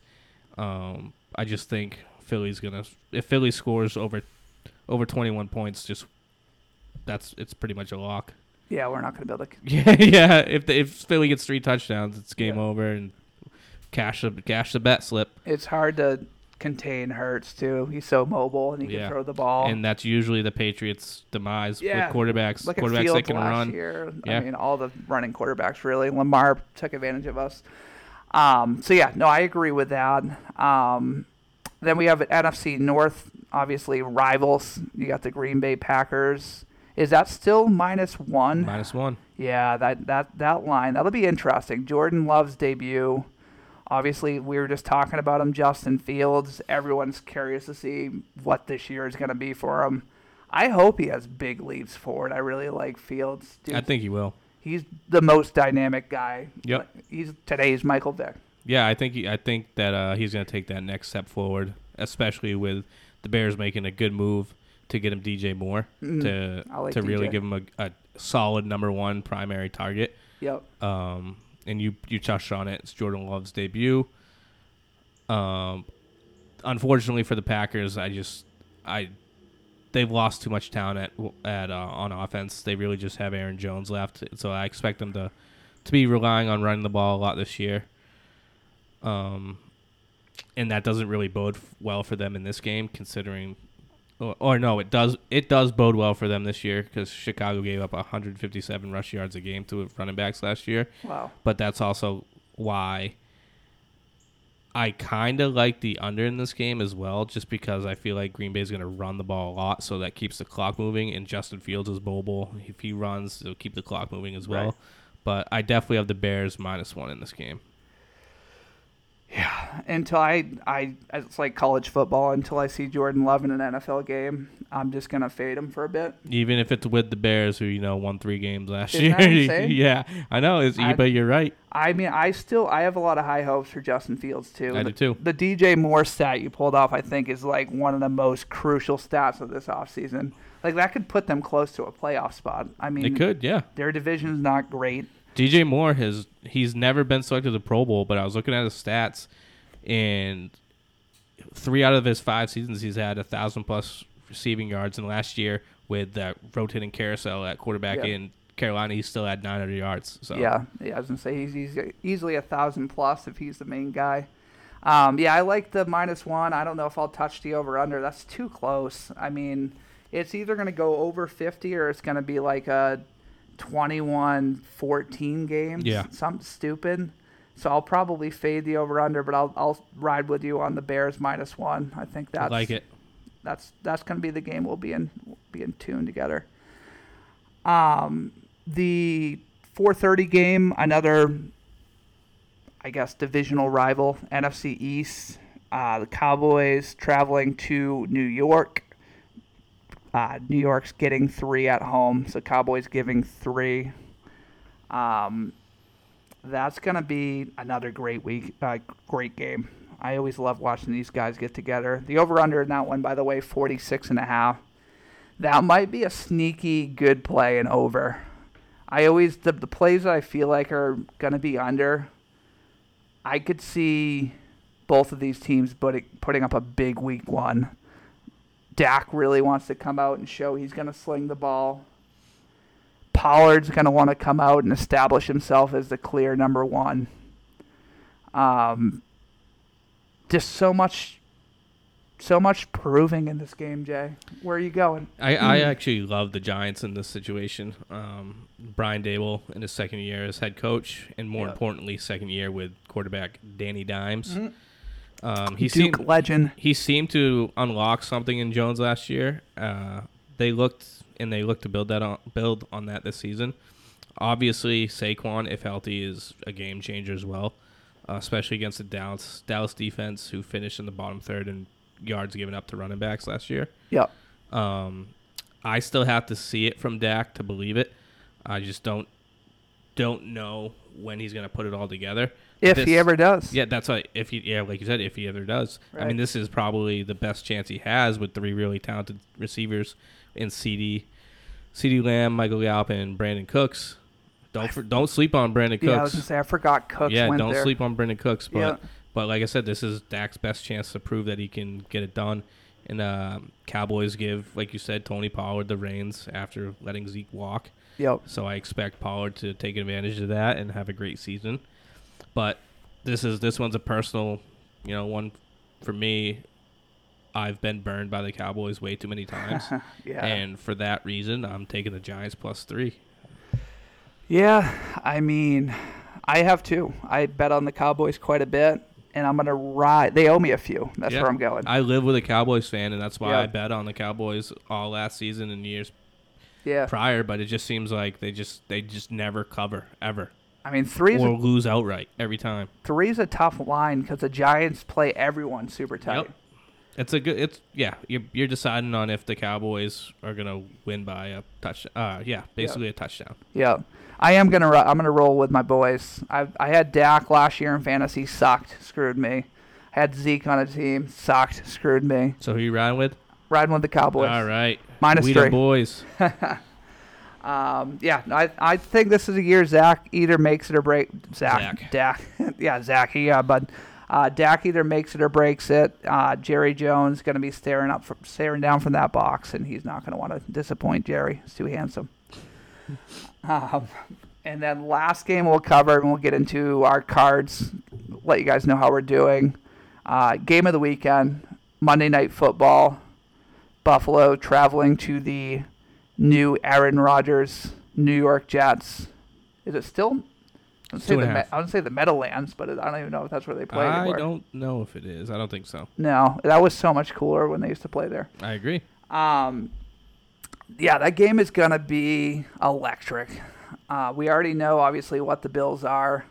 Um, I just think Philly's gonna if Philly scores over over 21 points, just that's it's pretty much a lock. Yeah, we're not going to be able to. Yeah, <laughs> yeah. If the, if Philly gets three touchdowns, it's game Yeah. over and cash the cash the bet slip. It's hard to contain Hurts, too. He's so mobile and he Yeah. can throw the ball. And that's usually the Patriots' demise Yeah. with quarterbacks. Look at quarterbacks Fields that can last run. year. I mean, all the running quarterbacks really. Lamar took advantage of us. Um, so yeah, no, I agree with that. Um, then we have NFC North, obviously rivals. You got the Green Bay Packers. Is that still minus one? Minus one. Yeah, that that that line that'll be interesting. Jordan Love's debut. Obviously, we were just talking about him. Justin Fields. Everyone's curious to see what this year is going to be for him. I hope he has big leaps forward. I really like Fields. Dude, I think he will. he's the most dynamic guy. Yep. He's today's Michael Vick. Yeah, I think he, I think that uh, he's going to take that next step forward, especially with the Bears making a good move to get him DJ Moore Mm, to like to really give him a, a solid number one primary target. Yep. Um, and you you touched on it. It's Jordan Love's debut. Um, unfortunately for the Packers, I just I they've lost too much talent at at uh, on offense. They really just have Aaron Jones left, so I expect them to to be relying on running the ball a lot this year. Um, and that doesn't really bode well for them in this game, considering. Or, or no, it does. It does bode well for them this year because Chicago gave up 157 rush yards a game to running backs last year Wow. but that's also why I kind of like the under in this game as well, just because I feel like Green Bay is going to run the ball a lot, so that keeps the clock moving. And Justin Fields is mobile; if he runs, it'll keep the clock moving as well. Right. But I definitely have the Bears minus one in this game. Until I, I, it's like college football. Until I see Jordan Love in an NFL game, I'm just gonna fade him for a bit. Even if it's with the Bears, who you know won three games last Isn't year. <laughs> yeah, I know. It's, I- but you're right. I mean, I still I have a lot of high hopes for Justin Fields too. I the, do too. The DJ Moore stat you pulled off, I think, is like one of the most crucial stats of this offseason. Like that could put them close to a playoff spot. I mean, It could, yeah. their division's not great. DJ Moore has he's never been selected to the Pro Bowl, but I was looking at his stats, and three out of his five seasons he's had a thousand plus receiving yards, and last year with that rotating carousel at quarterback Yeah. in Carolina, he still had 900 yards. So Yeah, yeah, I was gonna say he's easy, easily a thousand plus if he's the main guy. Um, yeah, I like the minus one. I don't know if I'll touch the over under. That's too close. I mean, it's either gonna go over fifty or it's gonna be like a 21-14 game. Yeah. something stupid. So I'll probably fade the over under, but I'll I'll ride with you on the Bears minus one. I think I that's like it. that's that's going to be the game we'll be in be in tune together. Um, the 4:30 game, another, I guess, divisional rival, NFC East. Uh, the Cowboys traveling to New York. Uh, New York's getting three at home, so Cowboys giving three. Um, that's gonna be another great week, uh, great game. I always love watching these guys get together. The over under in that one, by the way, 46 and a half. That might be a sneaky good play and over. I always the, the plays that I feel like are gonna be under. I could see both of these teams putting putting up a big week one. Dak really wants to come out and show he's gonna sling the ball. Pollard's gonna want to come out and establish himself as the clear number one. Um, just so much, so much proving in this game, Jay. Where are you going? I, I actually love the Giants in this situation. Um, Brian Daboll in his second year as head coach, and more Yep. importantly, second year with quarterback Danny Dimes. Mhm. Um, he Duke seemed legend. he seemed to unlock something in Jones last year. Uh, they looked and they look to build that on build on that this season. Obviously, Saquon, if healthy, is a game changer as well, uh, especially against the Dallas Dallas defense, who finished in the bottom third in yards given up to running backs last year. Yep. Um, I still have to see it from Dak to believe it. I just don't don't know when he's gonna put it all together. If This- he ever does. Yeah, that's why. If he, yeah, like you said, if he ever does, I mean, this is probably the best chance he has with three really talented receivers in CeeDee, CeeDee Lamb, Michael Gallup, and Brandin Cooks. Don't for, don't sleep on Brandin Yeah, I was Cooks. gonna say I forgot Cooks yeah, don't there. sleep on Brandin Cooks. But Yeah. but like I said, this is Dak's best chance to prove that he can get it done. And uh, Cowboys give, like you said, Tony Pollard the reins after letting Zeke walk. Yep. So I expect Pollard to take advantage of that and have a great season. But this is this one's a personal, you know, one for me. I've been burned by the Cowboys way too many <laughs> times, yeah. and for that reason, I'm taking the Giants plus three. Yeah, I mean, I have too. I bet on the Cowboys quite a bit, and I'm gonna ride. They owe me a few. That's Yeah. where I'm going. I live with a Cowboys fan, and that's why Yeah. I bet on the Cowboys all last season and years yeah, prior. But it just seems like they just they just never cover ever I mean, three or a, lose outright every time. three's a tough line because the Giants play everyone super tight. Yep. It's a good. It's yeah. You're you're deciding on if the Cowboys are gonna win by a touch. Uh, yeah, basically a touchdown. Yeah, I am gonna. ro- I'm gonna roll with my boys. I I had Dak last year in fantasy, sucked, screwed me. I had Zeke on a team, sucked, screwed me. So who you riding with? Riding with the Cowboys. All right, Minus we three. the boys. <laughs> Um, yeah, I I think this is a year Zach either makes it or break Zach. Dak. <laughs> yeah, Zach. Yeah, but uh, Dak either makes it or breaks it. Uh, Jerry Jones going to be staring up, from, staring down from that box, and he's not going to want to disappoint Jerry. He's too handsome. <laughs> um, and then last game we'll cover, and we'll get into our cards. Let you guys know how we're doing. Uh, game of the weekend, Monday Night Football. Buffalo traveling to the new Aaron Rodgers New York Jets. Is it still? I would say the Me- I would say the Meadowlands, but it, I don't even know if that's where they play I anymore. don't know if it is. I don't think so. No, that was so much cooler when they used to play there. I agree. Um, yeah, that game is gonna be electric. Uh, we already know, obviously, what the Bills are.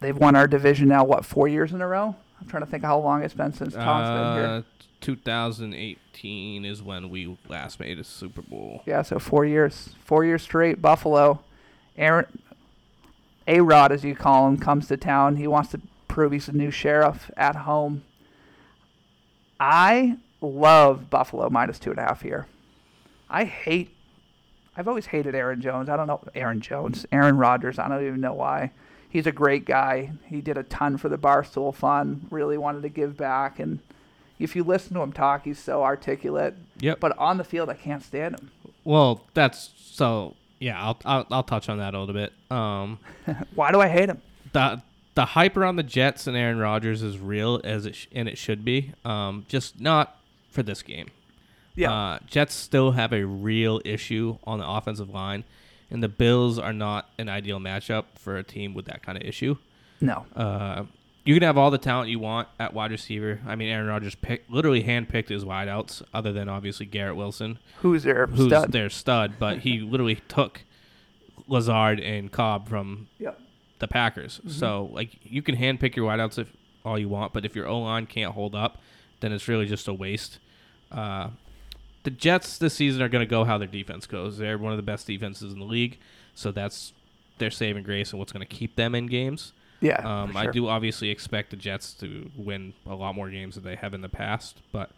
They've won our division now. What four years in a row? I'm trying to think how long it's been since Tom's been here. Uh, 2018 is when we last made a Super Bowl. Yeah, so four years, four years straight. Buffalo, Aaron, A Rod, as you call him, comes to town. He wants to prove he's the new sheriff at home. I love Buffalo minus two and a half here. I hate. I've always hated Aaron Jones. I don't know Aaron Jones, Aaron Rodgers. I don't even know why. He's a great guy. He did a ton for the Barstool Fund. Really wanted to give back, and if you listen to him talk, he's so articulate. Yep. But on the field, I can't stand him. Well, that's so. Yeah, I'll I'll, I'll touch on that a little bit. Um, <laughs> Why do I hate him? the the hype around the Jets and Aaron Rodgers is real as it sh- and it should be. Um, just not for this game. Uh, Jets still have a real issue on the offensive line, and the Bills are not an ideal matchup for a team with that kind of issue. no. Uh, you can have all the talent you want at wide receiver. I mean, Aaron Rodgers pick, literally handpicked his wideouts, other than obviously Garrett Wilson, Who's their who's stud? their stud. But he <laughs> literally took Lazard and Cobb from Yep. the Packers. So like you can handpick your wideouts if all you want, but if your O line can't hold up, then it's really just a waste. Uh, the Jets this season are going to go how their defense goes. They're one of the best defenses in the league, so that's their saving grace and what's going to keep them in games. Yeah. Um, for I do obviously expect the Jets to win a lot more games than they have in the past, but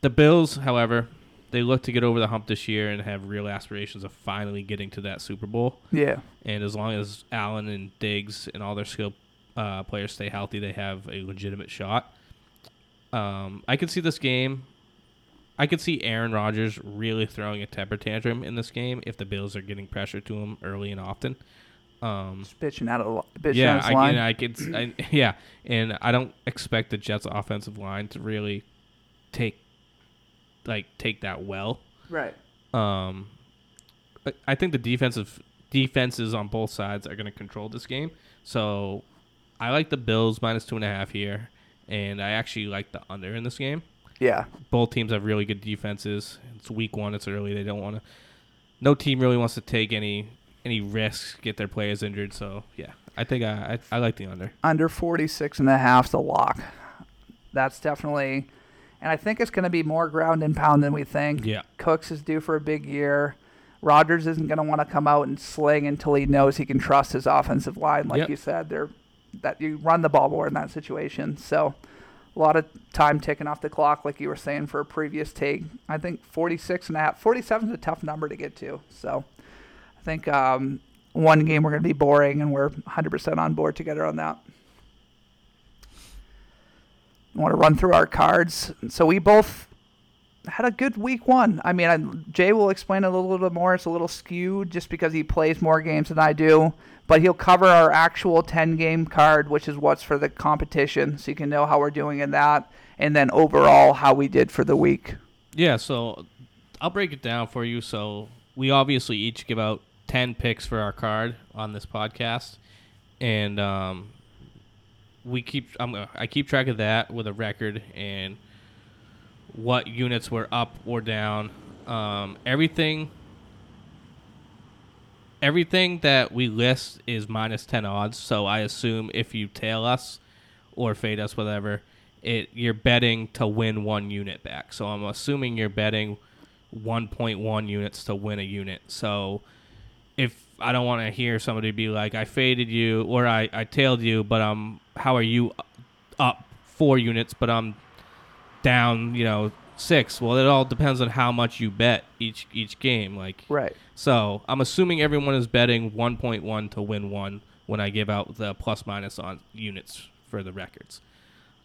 the Bills, however, they look to get over the hump this year and have real aspirations of finally getting to that Super Bowl. Yeah. And as long as Allen and Diggs and all their skill uh, players stay healthy, they have a legitimate shot. Um, I could see this game. I could see Aaron Rodgers really throwing a temper tantrum in this game if the Bills are getting pressure to him early and often. Um, Just bitching out of the bitching yeah, out of I line. can. I could. I, <laughs> yeah, and I don't expect the Jets' offensive line to really take, like, take that well. right. Um, I think the defensive defenses on both sides are going to control this game. So, I like the Bills minus two and a half here, and I actually like the under in this game. Yeah. Both teams have really good defenses. It's week one. It's early. They don't want to. No team really wants to take any any risks, get their players injured. So yeah, I think I I, I like the under. Under 46 and a half the lock. That's definitely and I think it's going to be more ground and pound than we think. Yeah. Cooks is due for a big year. Rodgers isn't going to want to come out and sling until he knows he can trust his offensive line. Like Yep. you said, they're that you run the ball more in that situation. So a lot of time ticking off the clock, like you were saying for a previous take. I think 46 and a half, 47 is a tough number to get to. So think um, one game we're going to be boring, and we're 100% on board together on that. I want to run through our cards. So we both had a good week one. I mean, I, Jay will explain a little bit more. It's a little skewed just because he plays more games than I do. But he'll cover our actual 10 game card, which is what's for the competition. So you can know how we're doing in that. And then overall, how we did for the week. Yeah, so I'll break it down for you. So we obviously each give out ten picks for our card on this podcast, and um, we keep I'm, I keep track of that with a record and what units were up or down. Um, everything everything that we list is minus 10 odds. So i assume if you tail us or fade us whatever it you're betting to win one unit back. So i'm assuming you're betting 1.1 units to win a unit. So if i don't want to hear somebody be like i faded you or i, I tailed you but um how are you up four units but i'm down you know six well it all depends on how much you bet each each game like Right. so I'm assuming everyone is betting 1.1 to win one when I give out the plus minus on units for the records.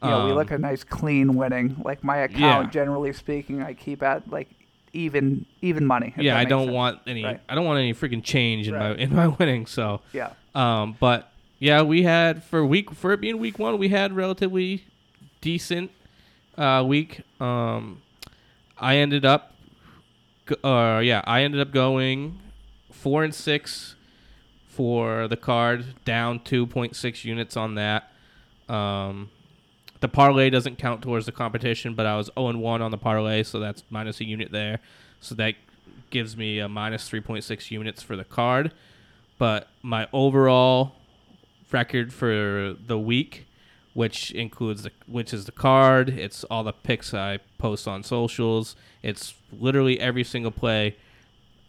Yeah, we Um, look a nice clean winning. Like my account, Yeah. generally speaking, I keep at like even even money. yeah, I don't sense. want any. Right. I don't want any freaking change in my Right. in my <laughs> winning. So, Yeah. um, but yeah, we had for week for it being week one, we had relatively decent uh, week. Um, I ended up, uh, yeah, I ended up going four and six for the card, down two point six units on that. Um, the parlay doesn't count towards the competition, but I was 0 and 1 on the parlay, so that's minus a unit there. So that gives me a minus 3.6 units for the card. But my overall record for the week, which includes the which is the card, it's all the picks I post on socials, it's literally every single play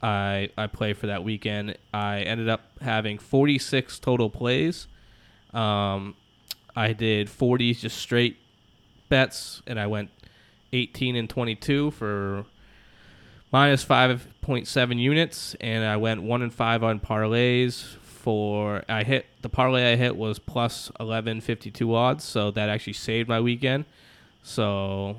I I play for that weekend. I ended up having 46 total plays. Um, I did 40 just straight bets, and I went 18 and 22 for minus 5.7 units, and I went one and five on parlays. For I hit the parlay I hit was plus 1152 odds, so that actually saved my weekend. So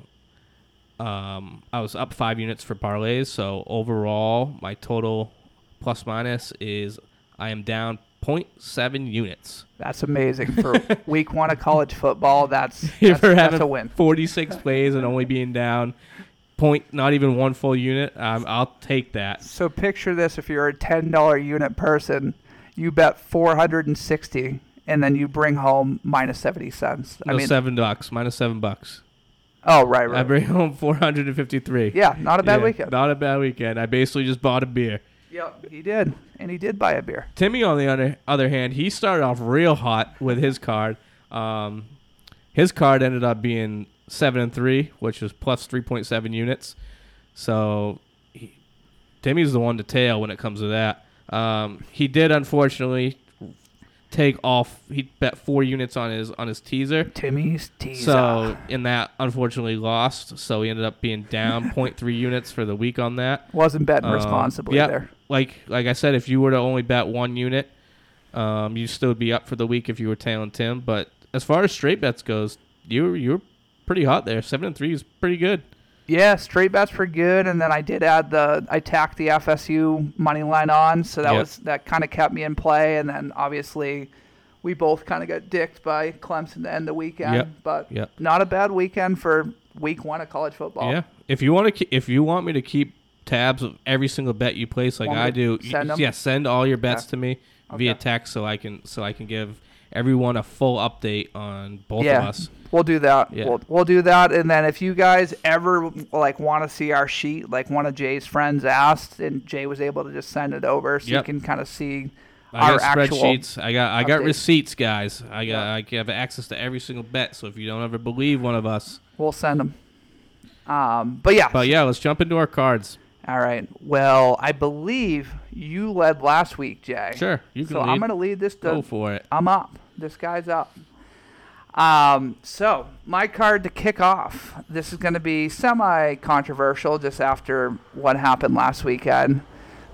um, I was up five units for parlays. So overall, my total plus minus is I am down 0.7 units. That's amazing for <laughs> week one of college football. That's <laughs> that's, that's a win. 46 <laughs> plays and only being down point, not even one full unit. Um, I'll take that. So picture this: if you're a ten dollar unit person, you bet four hundred and sixty, and then you bring home minus seventy cents. No mean, seven bucks, minus seven bucks. oh right, I bring home 453. yeah, not a bad Yeah, weekend. Not a bad weekend. I basically just bought a beer. Yep, he did, and he did buy a beer. Timmy, on the other, other hand, he started off real hot with his card. Um, his card ended up being seven and three, which was plus three point seven units. So he, Timmy's the one to tail when it comes to that. Um, he did unfortunately take off. He bet four units on his on his teaser. Timmy's teaser. So in that, unfortunately, lost. So he ended up being down <laughs> 0.3 units for the week on that. wasn't betting Um, responsibly yeah. there. Like like I said, if you were to only bet one unit, um, you still would be up for the week if you were tailing Tim. But as far as straight bets goes, you were- you were pretty hot there. Seven and three is pretty good. Yeah, straight bets were good, and then I did add the I tacked the FSU money line on, so that Yep. was that kind of kept me in play, and then obviously we both kind of got dicked by Clemson to end the weekend, Yep. but Yep. not a bad weekend for week one of college football. Yeah. If you want to, if you want me to keep tabs of every single bet you place, like Want I do, send yeah, send all your bets Okay. to me via Okay. text so I can so I can give everyone a full update on both Yeah. of us. We'll do that. Yeah. We'll, we'll do that, and then if you guys ever like want to see our sheet, like one of Jay's friends asked, and Jay was able to just send it over, so Yep. you can kind of see I our got actual spreadsheets. I got I got receipts, guys. I got Yeah. I have access to every single bet. So if you don't ever believe one of us, We'll send them. Um, but yeah. but yeah, let's jump into our cards. All right. Well, I believe you led last week, Jay. Sure, you can So lead. I'm gonna lead this. Go for it. I'm up. This guy's up. Um, so my card to kick off. This is gonna be semi-controversial, just after what happened last weekend.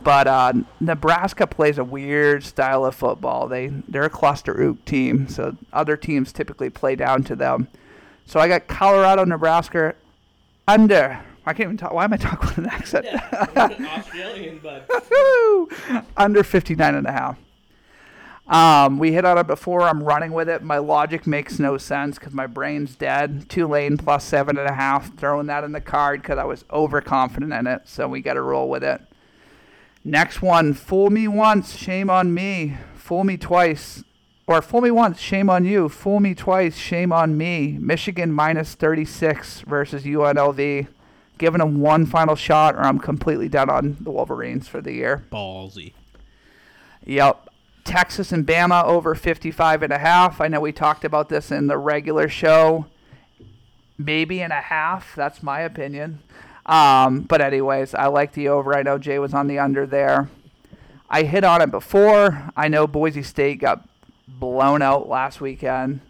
But uh, Nebraska plays a weird style of football. They they're a cluster oop team, so other teams typically play down to them. So I got Colorado, Nebraska under. I can't even talk. Why am I talking with an accent? <laughs> Australian, but <laughs> under 59 and a half. Um, we hit on it before. I'm running with it. My logic makes no sense because my brain's dead. Tulane plus seven and a half. Throwing that in the card because I was overconfident in it. So we got to roll with it. Next one. Fool me once, shame on me. Fool me twice. Or fool me once, shame on you. Fool me twice, shame on me. Michigan minus 36 versus UNLV. Giving them one final shot, or I'm completely done on the Wolverines for the year. ballsy. Yep. Texas and Bama over 55 and a half. I know we talked about this in the regular show. Maybe and a half. That's my opinion. Um, but anyways, I like the over. I know Jay was on the under there. I hit on it before. I know Boise State got blown out last weekend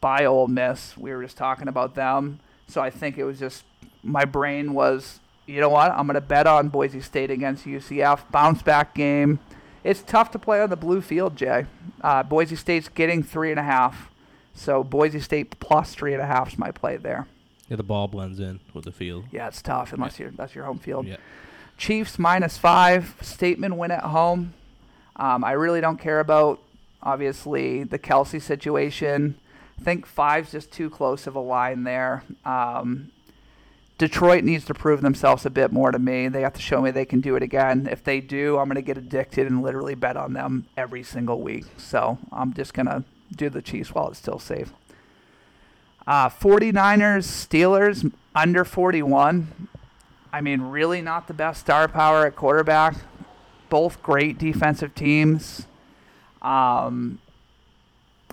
by Ole Miss. We were just talking about them. So I think it was just my brain was, you know what? I'm going to bet on Boise State against UCF. Bounce back game. It's tough to play on the blue field, Jay. Uh, Boise State's getting three and a half. So Boise State plus three and a half is my play there. Yeah, the ball blends in with the field. Yeah, it's tough unless you're that's your home field. Yeah. Chiefs minus five. Statement win at home. Um, I really don't care about obviously the Kelce situation. I think five's just too close of a line there. Um, Detroit needs to prove themselves a bit more to me. They have to show me they can do it again. If they do, I'm going to get addicted and literally bet on them every single week. So I'm just going to do the Chiefs while it's still safe. Uh, 49ers, Steelers under 41. I mean, really not the best star power at quarterback. Both great defensive teams. Um,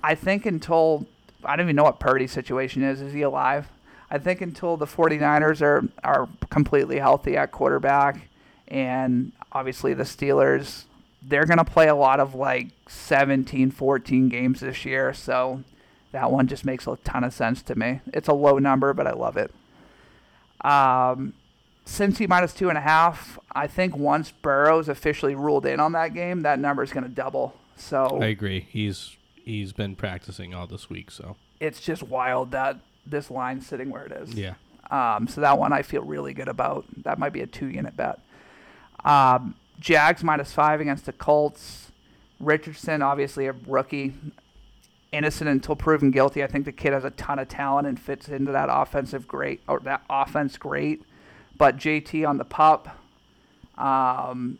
I think until I don't even know what Purdy's situation is. Is he alive? I think until the 49ers are are completely healthy at quarterback, and obviously the Steelers, they're gonna play a lot of like 17, 14 games this year. So that one just makes a ton of sense to me. It's a low number, but I love it. Um, Cincy minus two and a half. I think once Burrow's officially ruled in on that game, that number is going to double. So I agree. He's he's been practicing all this week, so it's just wild that this line sitting where it is. yeah. Um, so that one I feel really good about. That might be a two unit bet. Um, Jags minus five against the Colts. Richardson, obviously a rookie, innocent until proven guilty. I think the kid has a ton of talent and fits into that offensive great or that offense great. But JT on the pup. Um,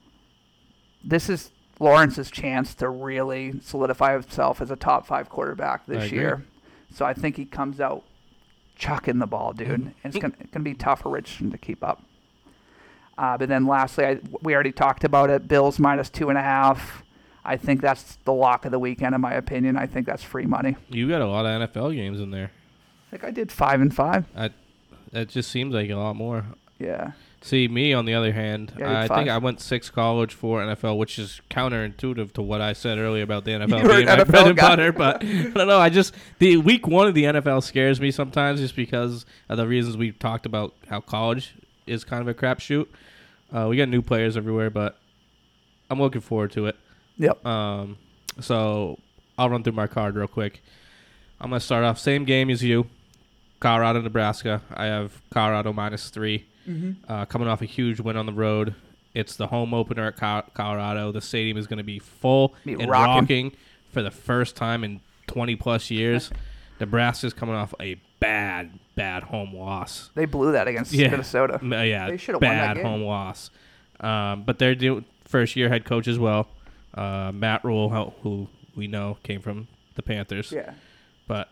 this is Lawrence's chance to really solidify himself as a top five quarterback this year. So I think he comes out chucking the ball, dude. And it's gonna, it's gonna be tough for Richardson to keep up. Uh, but then lastly, I, we already talked about it. Bills minus two and a half. I think that's the lock of the weekend, in my opinion. I think that's free money. You got a lot of NFL games in there. I think I did five and five. That just seems like a lot more. Yeah. See, me on the other hand, Yeah, I five. think I went six college, four NFL, which is counterintuitive to what I said earlier about the <laughs> NFL You're being my NFL bread and butter. But <laughs> I don't know. I just the week one of the NFL scares me sometimes, just because of the reasons we talked about how college is kind of a crapshoot. Uh, we got new players everywhere, but I'm looking forward to it. Yep. Um, so I'll run through my card real quick. I'm gonna start off same game as you, Colorado, Nebraska. I have Colorado minus three, Mm-hmm. uh, coming off a huge win on the road. It's the home opener at Col- Colorado. The stadium is going to be full Be and rocking. rocking for the first time in 20 plus years. <laughs> Nebraska's coming off a bad, bad home loss. They blew that against Yeah. Minnesota. Uh, yeah, They should've won that bad game. home loss. Um, but they're doing first year head coach as well. Uh, Matt Rhule, who- who we know came from the Panthers. Yeah. But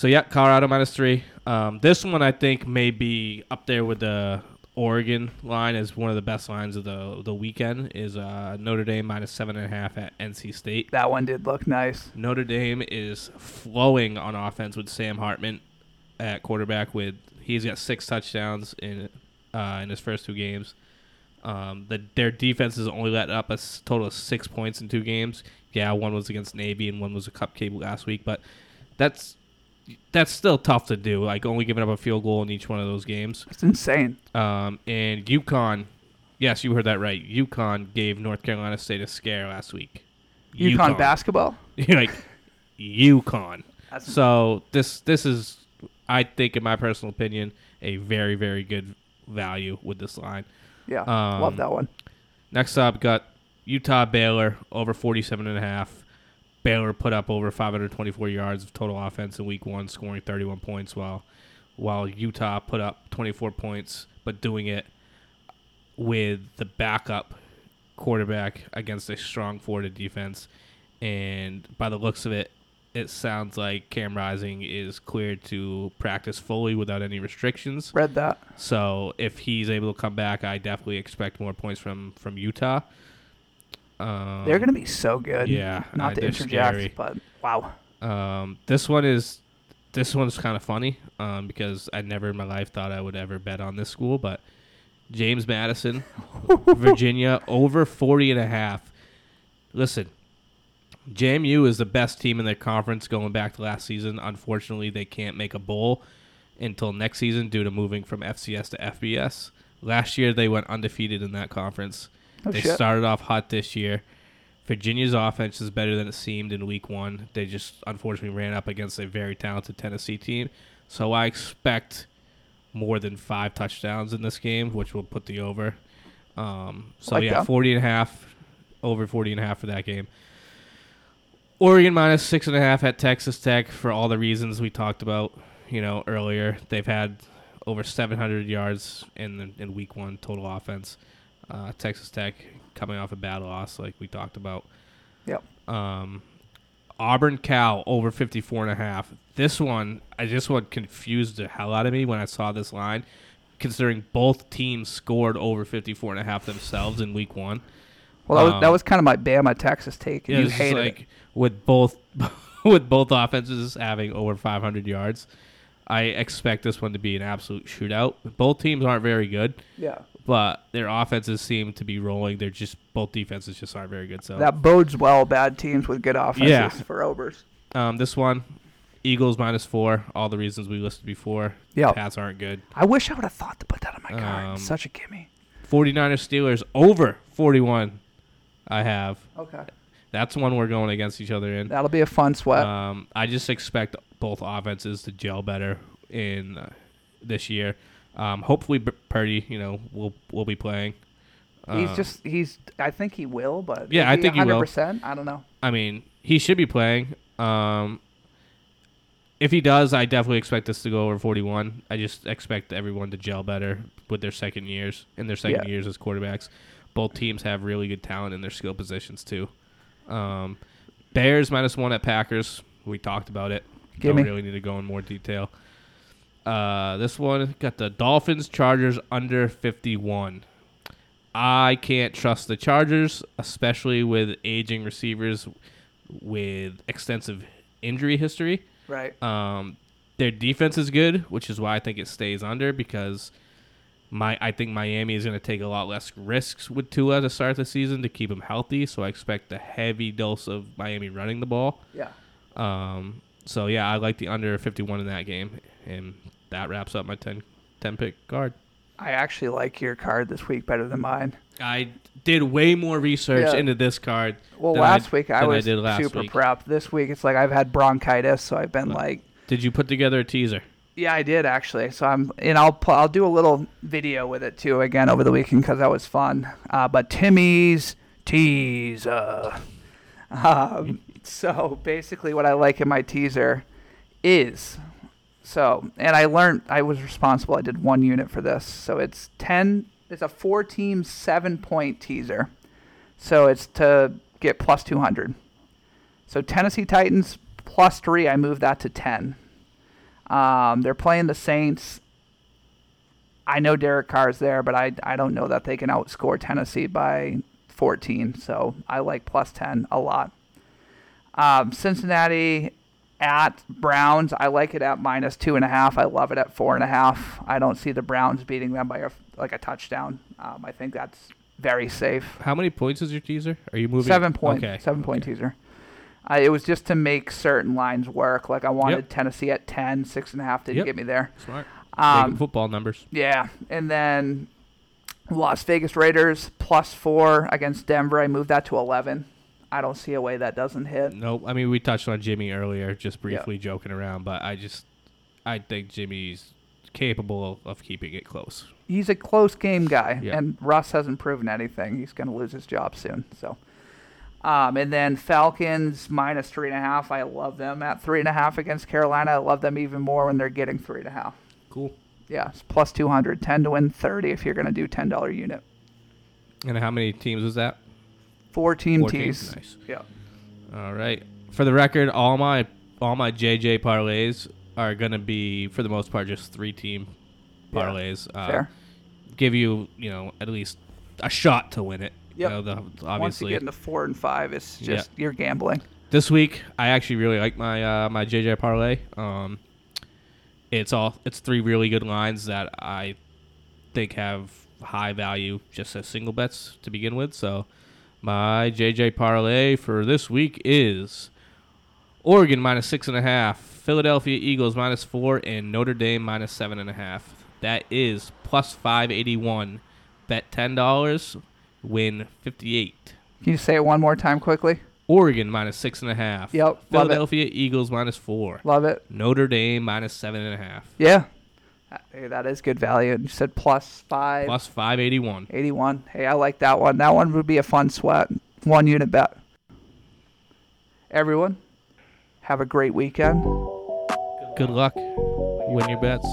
so yeah, Colorado minus three. Um, this one I think may be up there with the Oregon line as one of the best lines of the the weekend. Is uh, Notre Dame minus seven and a half at NC State. That one did look nice. Notre Dame is flowing on offense with Sam Hartman at quarterback. With he's got six touchdowns in uh, in his first two games. Um, the, their defense has only let up a total of six points in two games. Yeah, one was against Navy and one was a cupcake last week, but that's that's still tough to do. Like only giving up a field goal in each one of those games. It's insane. Um, and UConn, yes, you heard that right. UConn gave North Carolina State a scare last week. UConn basketball. <laughs> you like UConn. That's So this this is, I think, in my personal opinion, a very very good value with this line. yeah. um, love that one. Next up, got Utah Baylor over 47 and a half. Baylor put up over 524 yards of total offense in week one, scoring 31 points, while while Utah put up 24 points, but doing it with the backup quarterback against a strong Florida defense. And by the looks of it, it sounds like Cam Rising is cleared to practice fully without any restrictions. Read that. So if he's able to come back, I definitely expect more points from from Utah. Um, They're gonna be so good. yeah, Not uh, to interject, scary. but wow. Um, this one is this one's kind of funny um, because I never in my life thought I would ever bet on this school, but James Madison, <laughs> Virginia over 40 and a half. Listen, JMU is the best team in their conference going back to last season. Unfortunately, they can't make a bowl until next season due to moving from FCS to FBS. Last year they went undefeated in that conference. Oh, they shit. started off hot this year. Virginia's offense is better than it seemed in week one. They just unfortunately ran up against a very talented Tennessee team. So I expect more than five touchdowns in this game, which will put the over. Um, so Like yeah, that. 40 and a half, over 40 and a half for that game. Oregon minus six and a half at Texas Tech for all the reasons we talked about, you know, earlier. They've had over 700 yards in the, in week one total offense. Uh, Texas Tech coming off a bad loss, like we talked about. Yep. Um, Auburn Cal over 54 and a half. This one, I just one confused the hell out of me when I saw this line, considering both teams scored over 54 and a half themselves in week one. Well, that was, that Um, was kind of my Bama Texas take. and Yeah, you hated like it. with both <laughs> with both offenses having over 500 yards. I expect this one to be an absolute shootout. Both teams aren't very good, Yeah. But their offenses seem to be rolling. They're just both defenses just aren't very good. So That bodes well. Bad teams with good offenses Yeah. for overs. um, this one, Eagles minus four. All the reasons we listed before. Yeah, Pats aren't good. I wish I would have thought to put that on my card. Um, Such a gimme. 49ers Steelers over 41. I have. Okay. That's one we're going against each other in. That'll be a fun sweat. Um, I just expect both offenses to gel better in uh, this year. Um, hopefully, Purdy, you know, will will be playing. he's Uh, just he's. I think he will, but Yeah, I think he will. 100%? I don't know. I mean, he should be playing. Um, if he does, I definitely expect this to go over 41. I just expect everyone to gel better with their second years in their second Yeah. years as quarterbacks. Both teams have really good talent in their skill positions too. Um, Bears minus one at Packers. We talked about it. Give Don't me. really need to go in more detail. Uh, this one got the Dolphins Chargers under 51. I can't trust the Chargers, especially with aging receivers with extensive injury history. Right. Um, their defense is good, which is why I think it stays under because My I think Miami is going to take a lot less risks with Tua to start the season to keep him healthy. So I expect a heavy dose of Miami running the ball. Yeah. Um, so yeah, I like the under 51 in that game, and that wraps up my 10, 10 pick card. I actually like your card this week better than mine. I did way more research Yeah. into this card. Well, than last week I was did last super week. prepped. This week it's like I've had bronchitis, so I've been Uh, like, Did you put together a teaser? yeah, I did actually. So I'm, and I'll I'll do a little video with it too again over the weekend because that was fun. Uh, but Timmy's teaser. Um, <laughs> so basically, what I like in my teaser is so, and I learned I was responsible. I did one unit for this, so it's ten. It's a four-team, seven-point teaser. So it's to get plus two hundred. So Tennessee Titans plus three. I moved that to ten. Um, they're playing the Saints. I know Derek Carr's there, but I, I don't know that they can outscore Tennessee by 14. So I like plus 10 a lot. Um, Cincinnati at Browns. I like it at minus two and a half. I love it at four and a half. I don't see the Browns beating them by a, like a touchdown. Um, I think that's very safe. How many points is your teaser? Are you moving? Seven point, Okay. seven point okay. teaser. Uh, it was just to make certain lines work. Like I wanted Tennessee at 10, six and a half didn't Yep. get me there. Smart. Um, football numbers. yeah, and then Las Vegas Raiders plus four against Denver. I moved that to 11. I don't see a way that doesn't hit. Nope. I mean, we touched on Jimmy earlier, just briefly joking around, but I just, I think Jimmy's capable of keeping it close. He's a close game guy, Yeah. and Russ hasn't proven anything. He's going to lose his job soon. So, um, and then Falcons minus three and a half. I love them at three and a half against Carolina. I love them even more when they're getting three and a half. Cool. Yeah, it's plus 200, 10 to win 30 if you're going to do $10 unit. And how many teams was that? Four team Four tees. teams. Nice. Yeah. All right. For the record, all my all my JJ parlays are gonna be for the most part just three team Yeah. parlays. Uh, Fair. Give you you know at least a shot to win it. You Yep. know, the, Once you obviously, get into four and five, it's Yeah. just you're gambling. this week I actually really like my uh, my JJ parlay. Um, it's all it's three really good lines that I think have high value just as single bets to begin with. So my JJ parlay for this week is Oregon minus six and a half, Philadelphia Eagles minus four, and Notre Dame minus seven and a half. That is plus five eighty one. Bet ten dollars, win fifty eight. Can you say it one more time quickly? Oregon minus six and a half. Yep, love it. Philadelphia Eagles minus four. Love it. Notre Dame minus seven and a half. Yeah. Hey, that is good value. And You said plus five Plus five eighty one. eighty one. Hey, I like that one. That one would be a fun sweat. One unit bet. Everyone, have a great weekend. Good luck. Win your bets.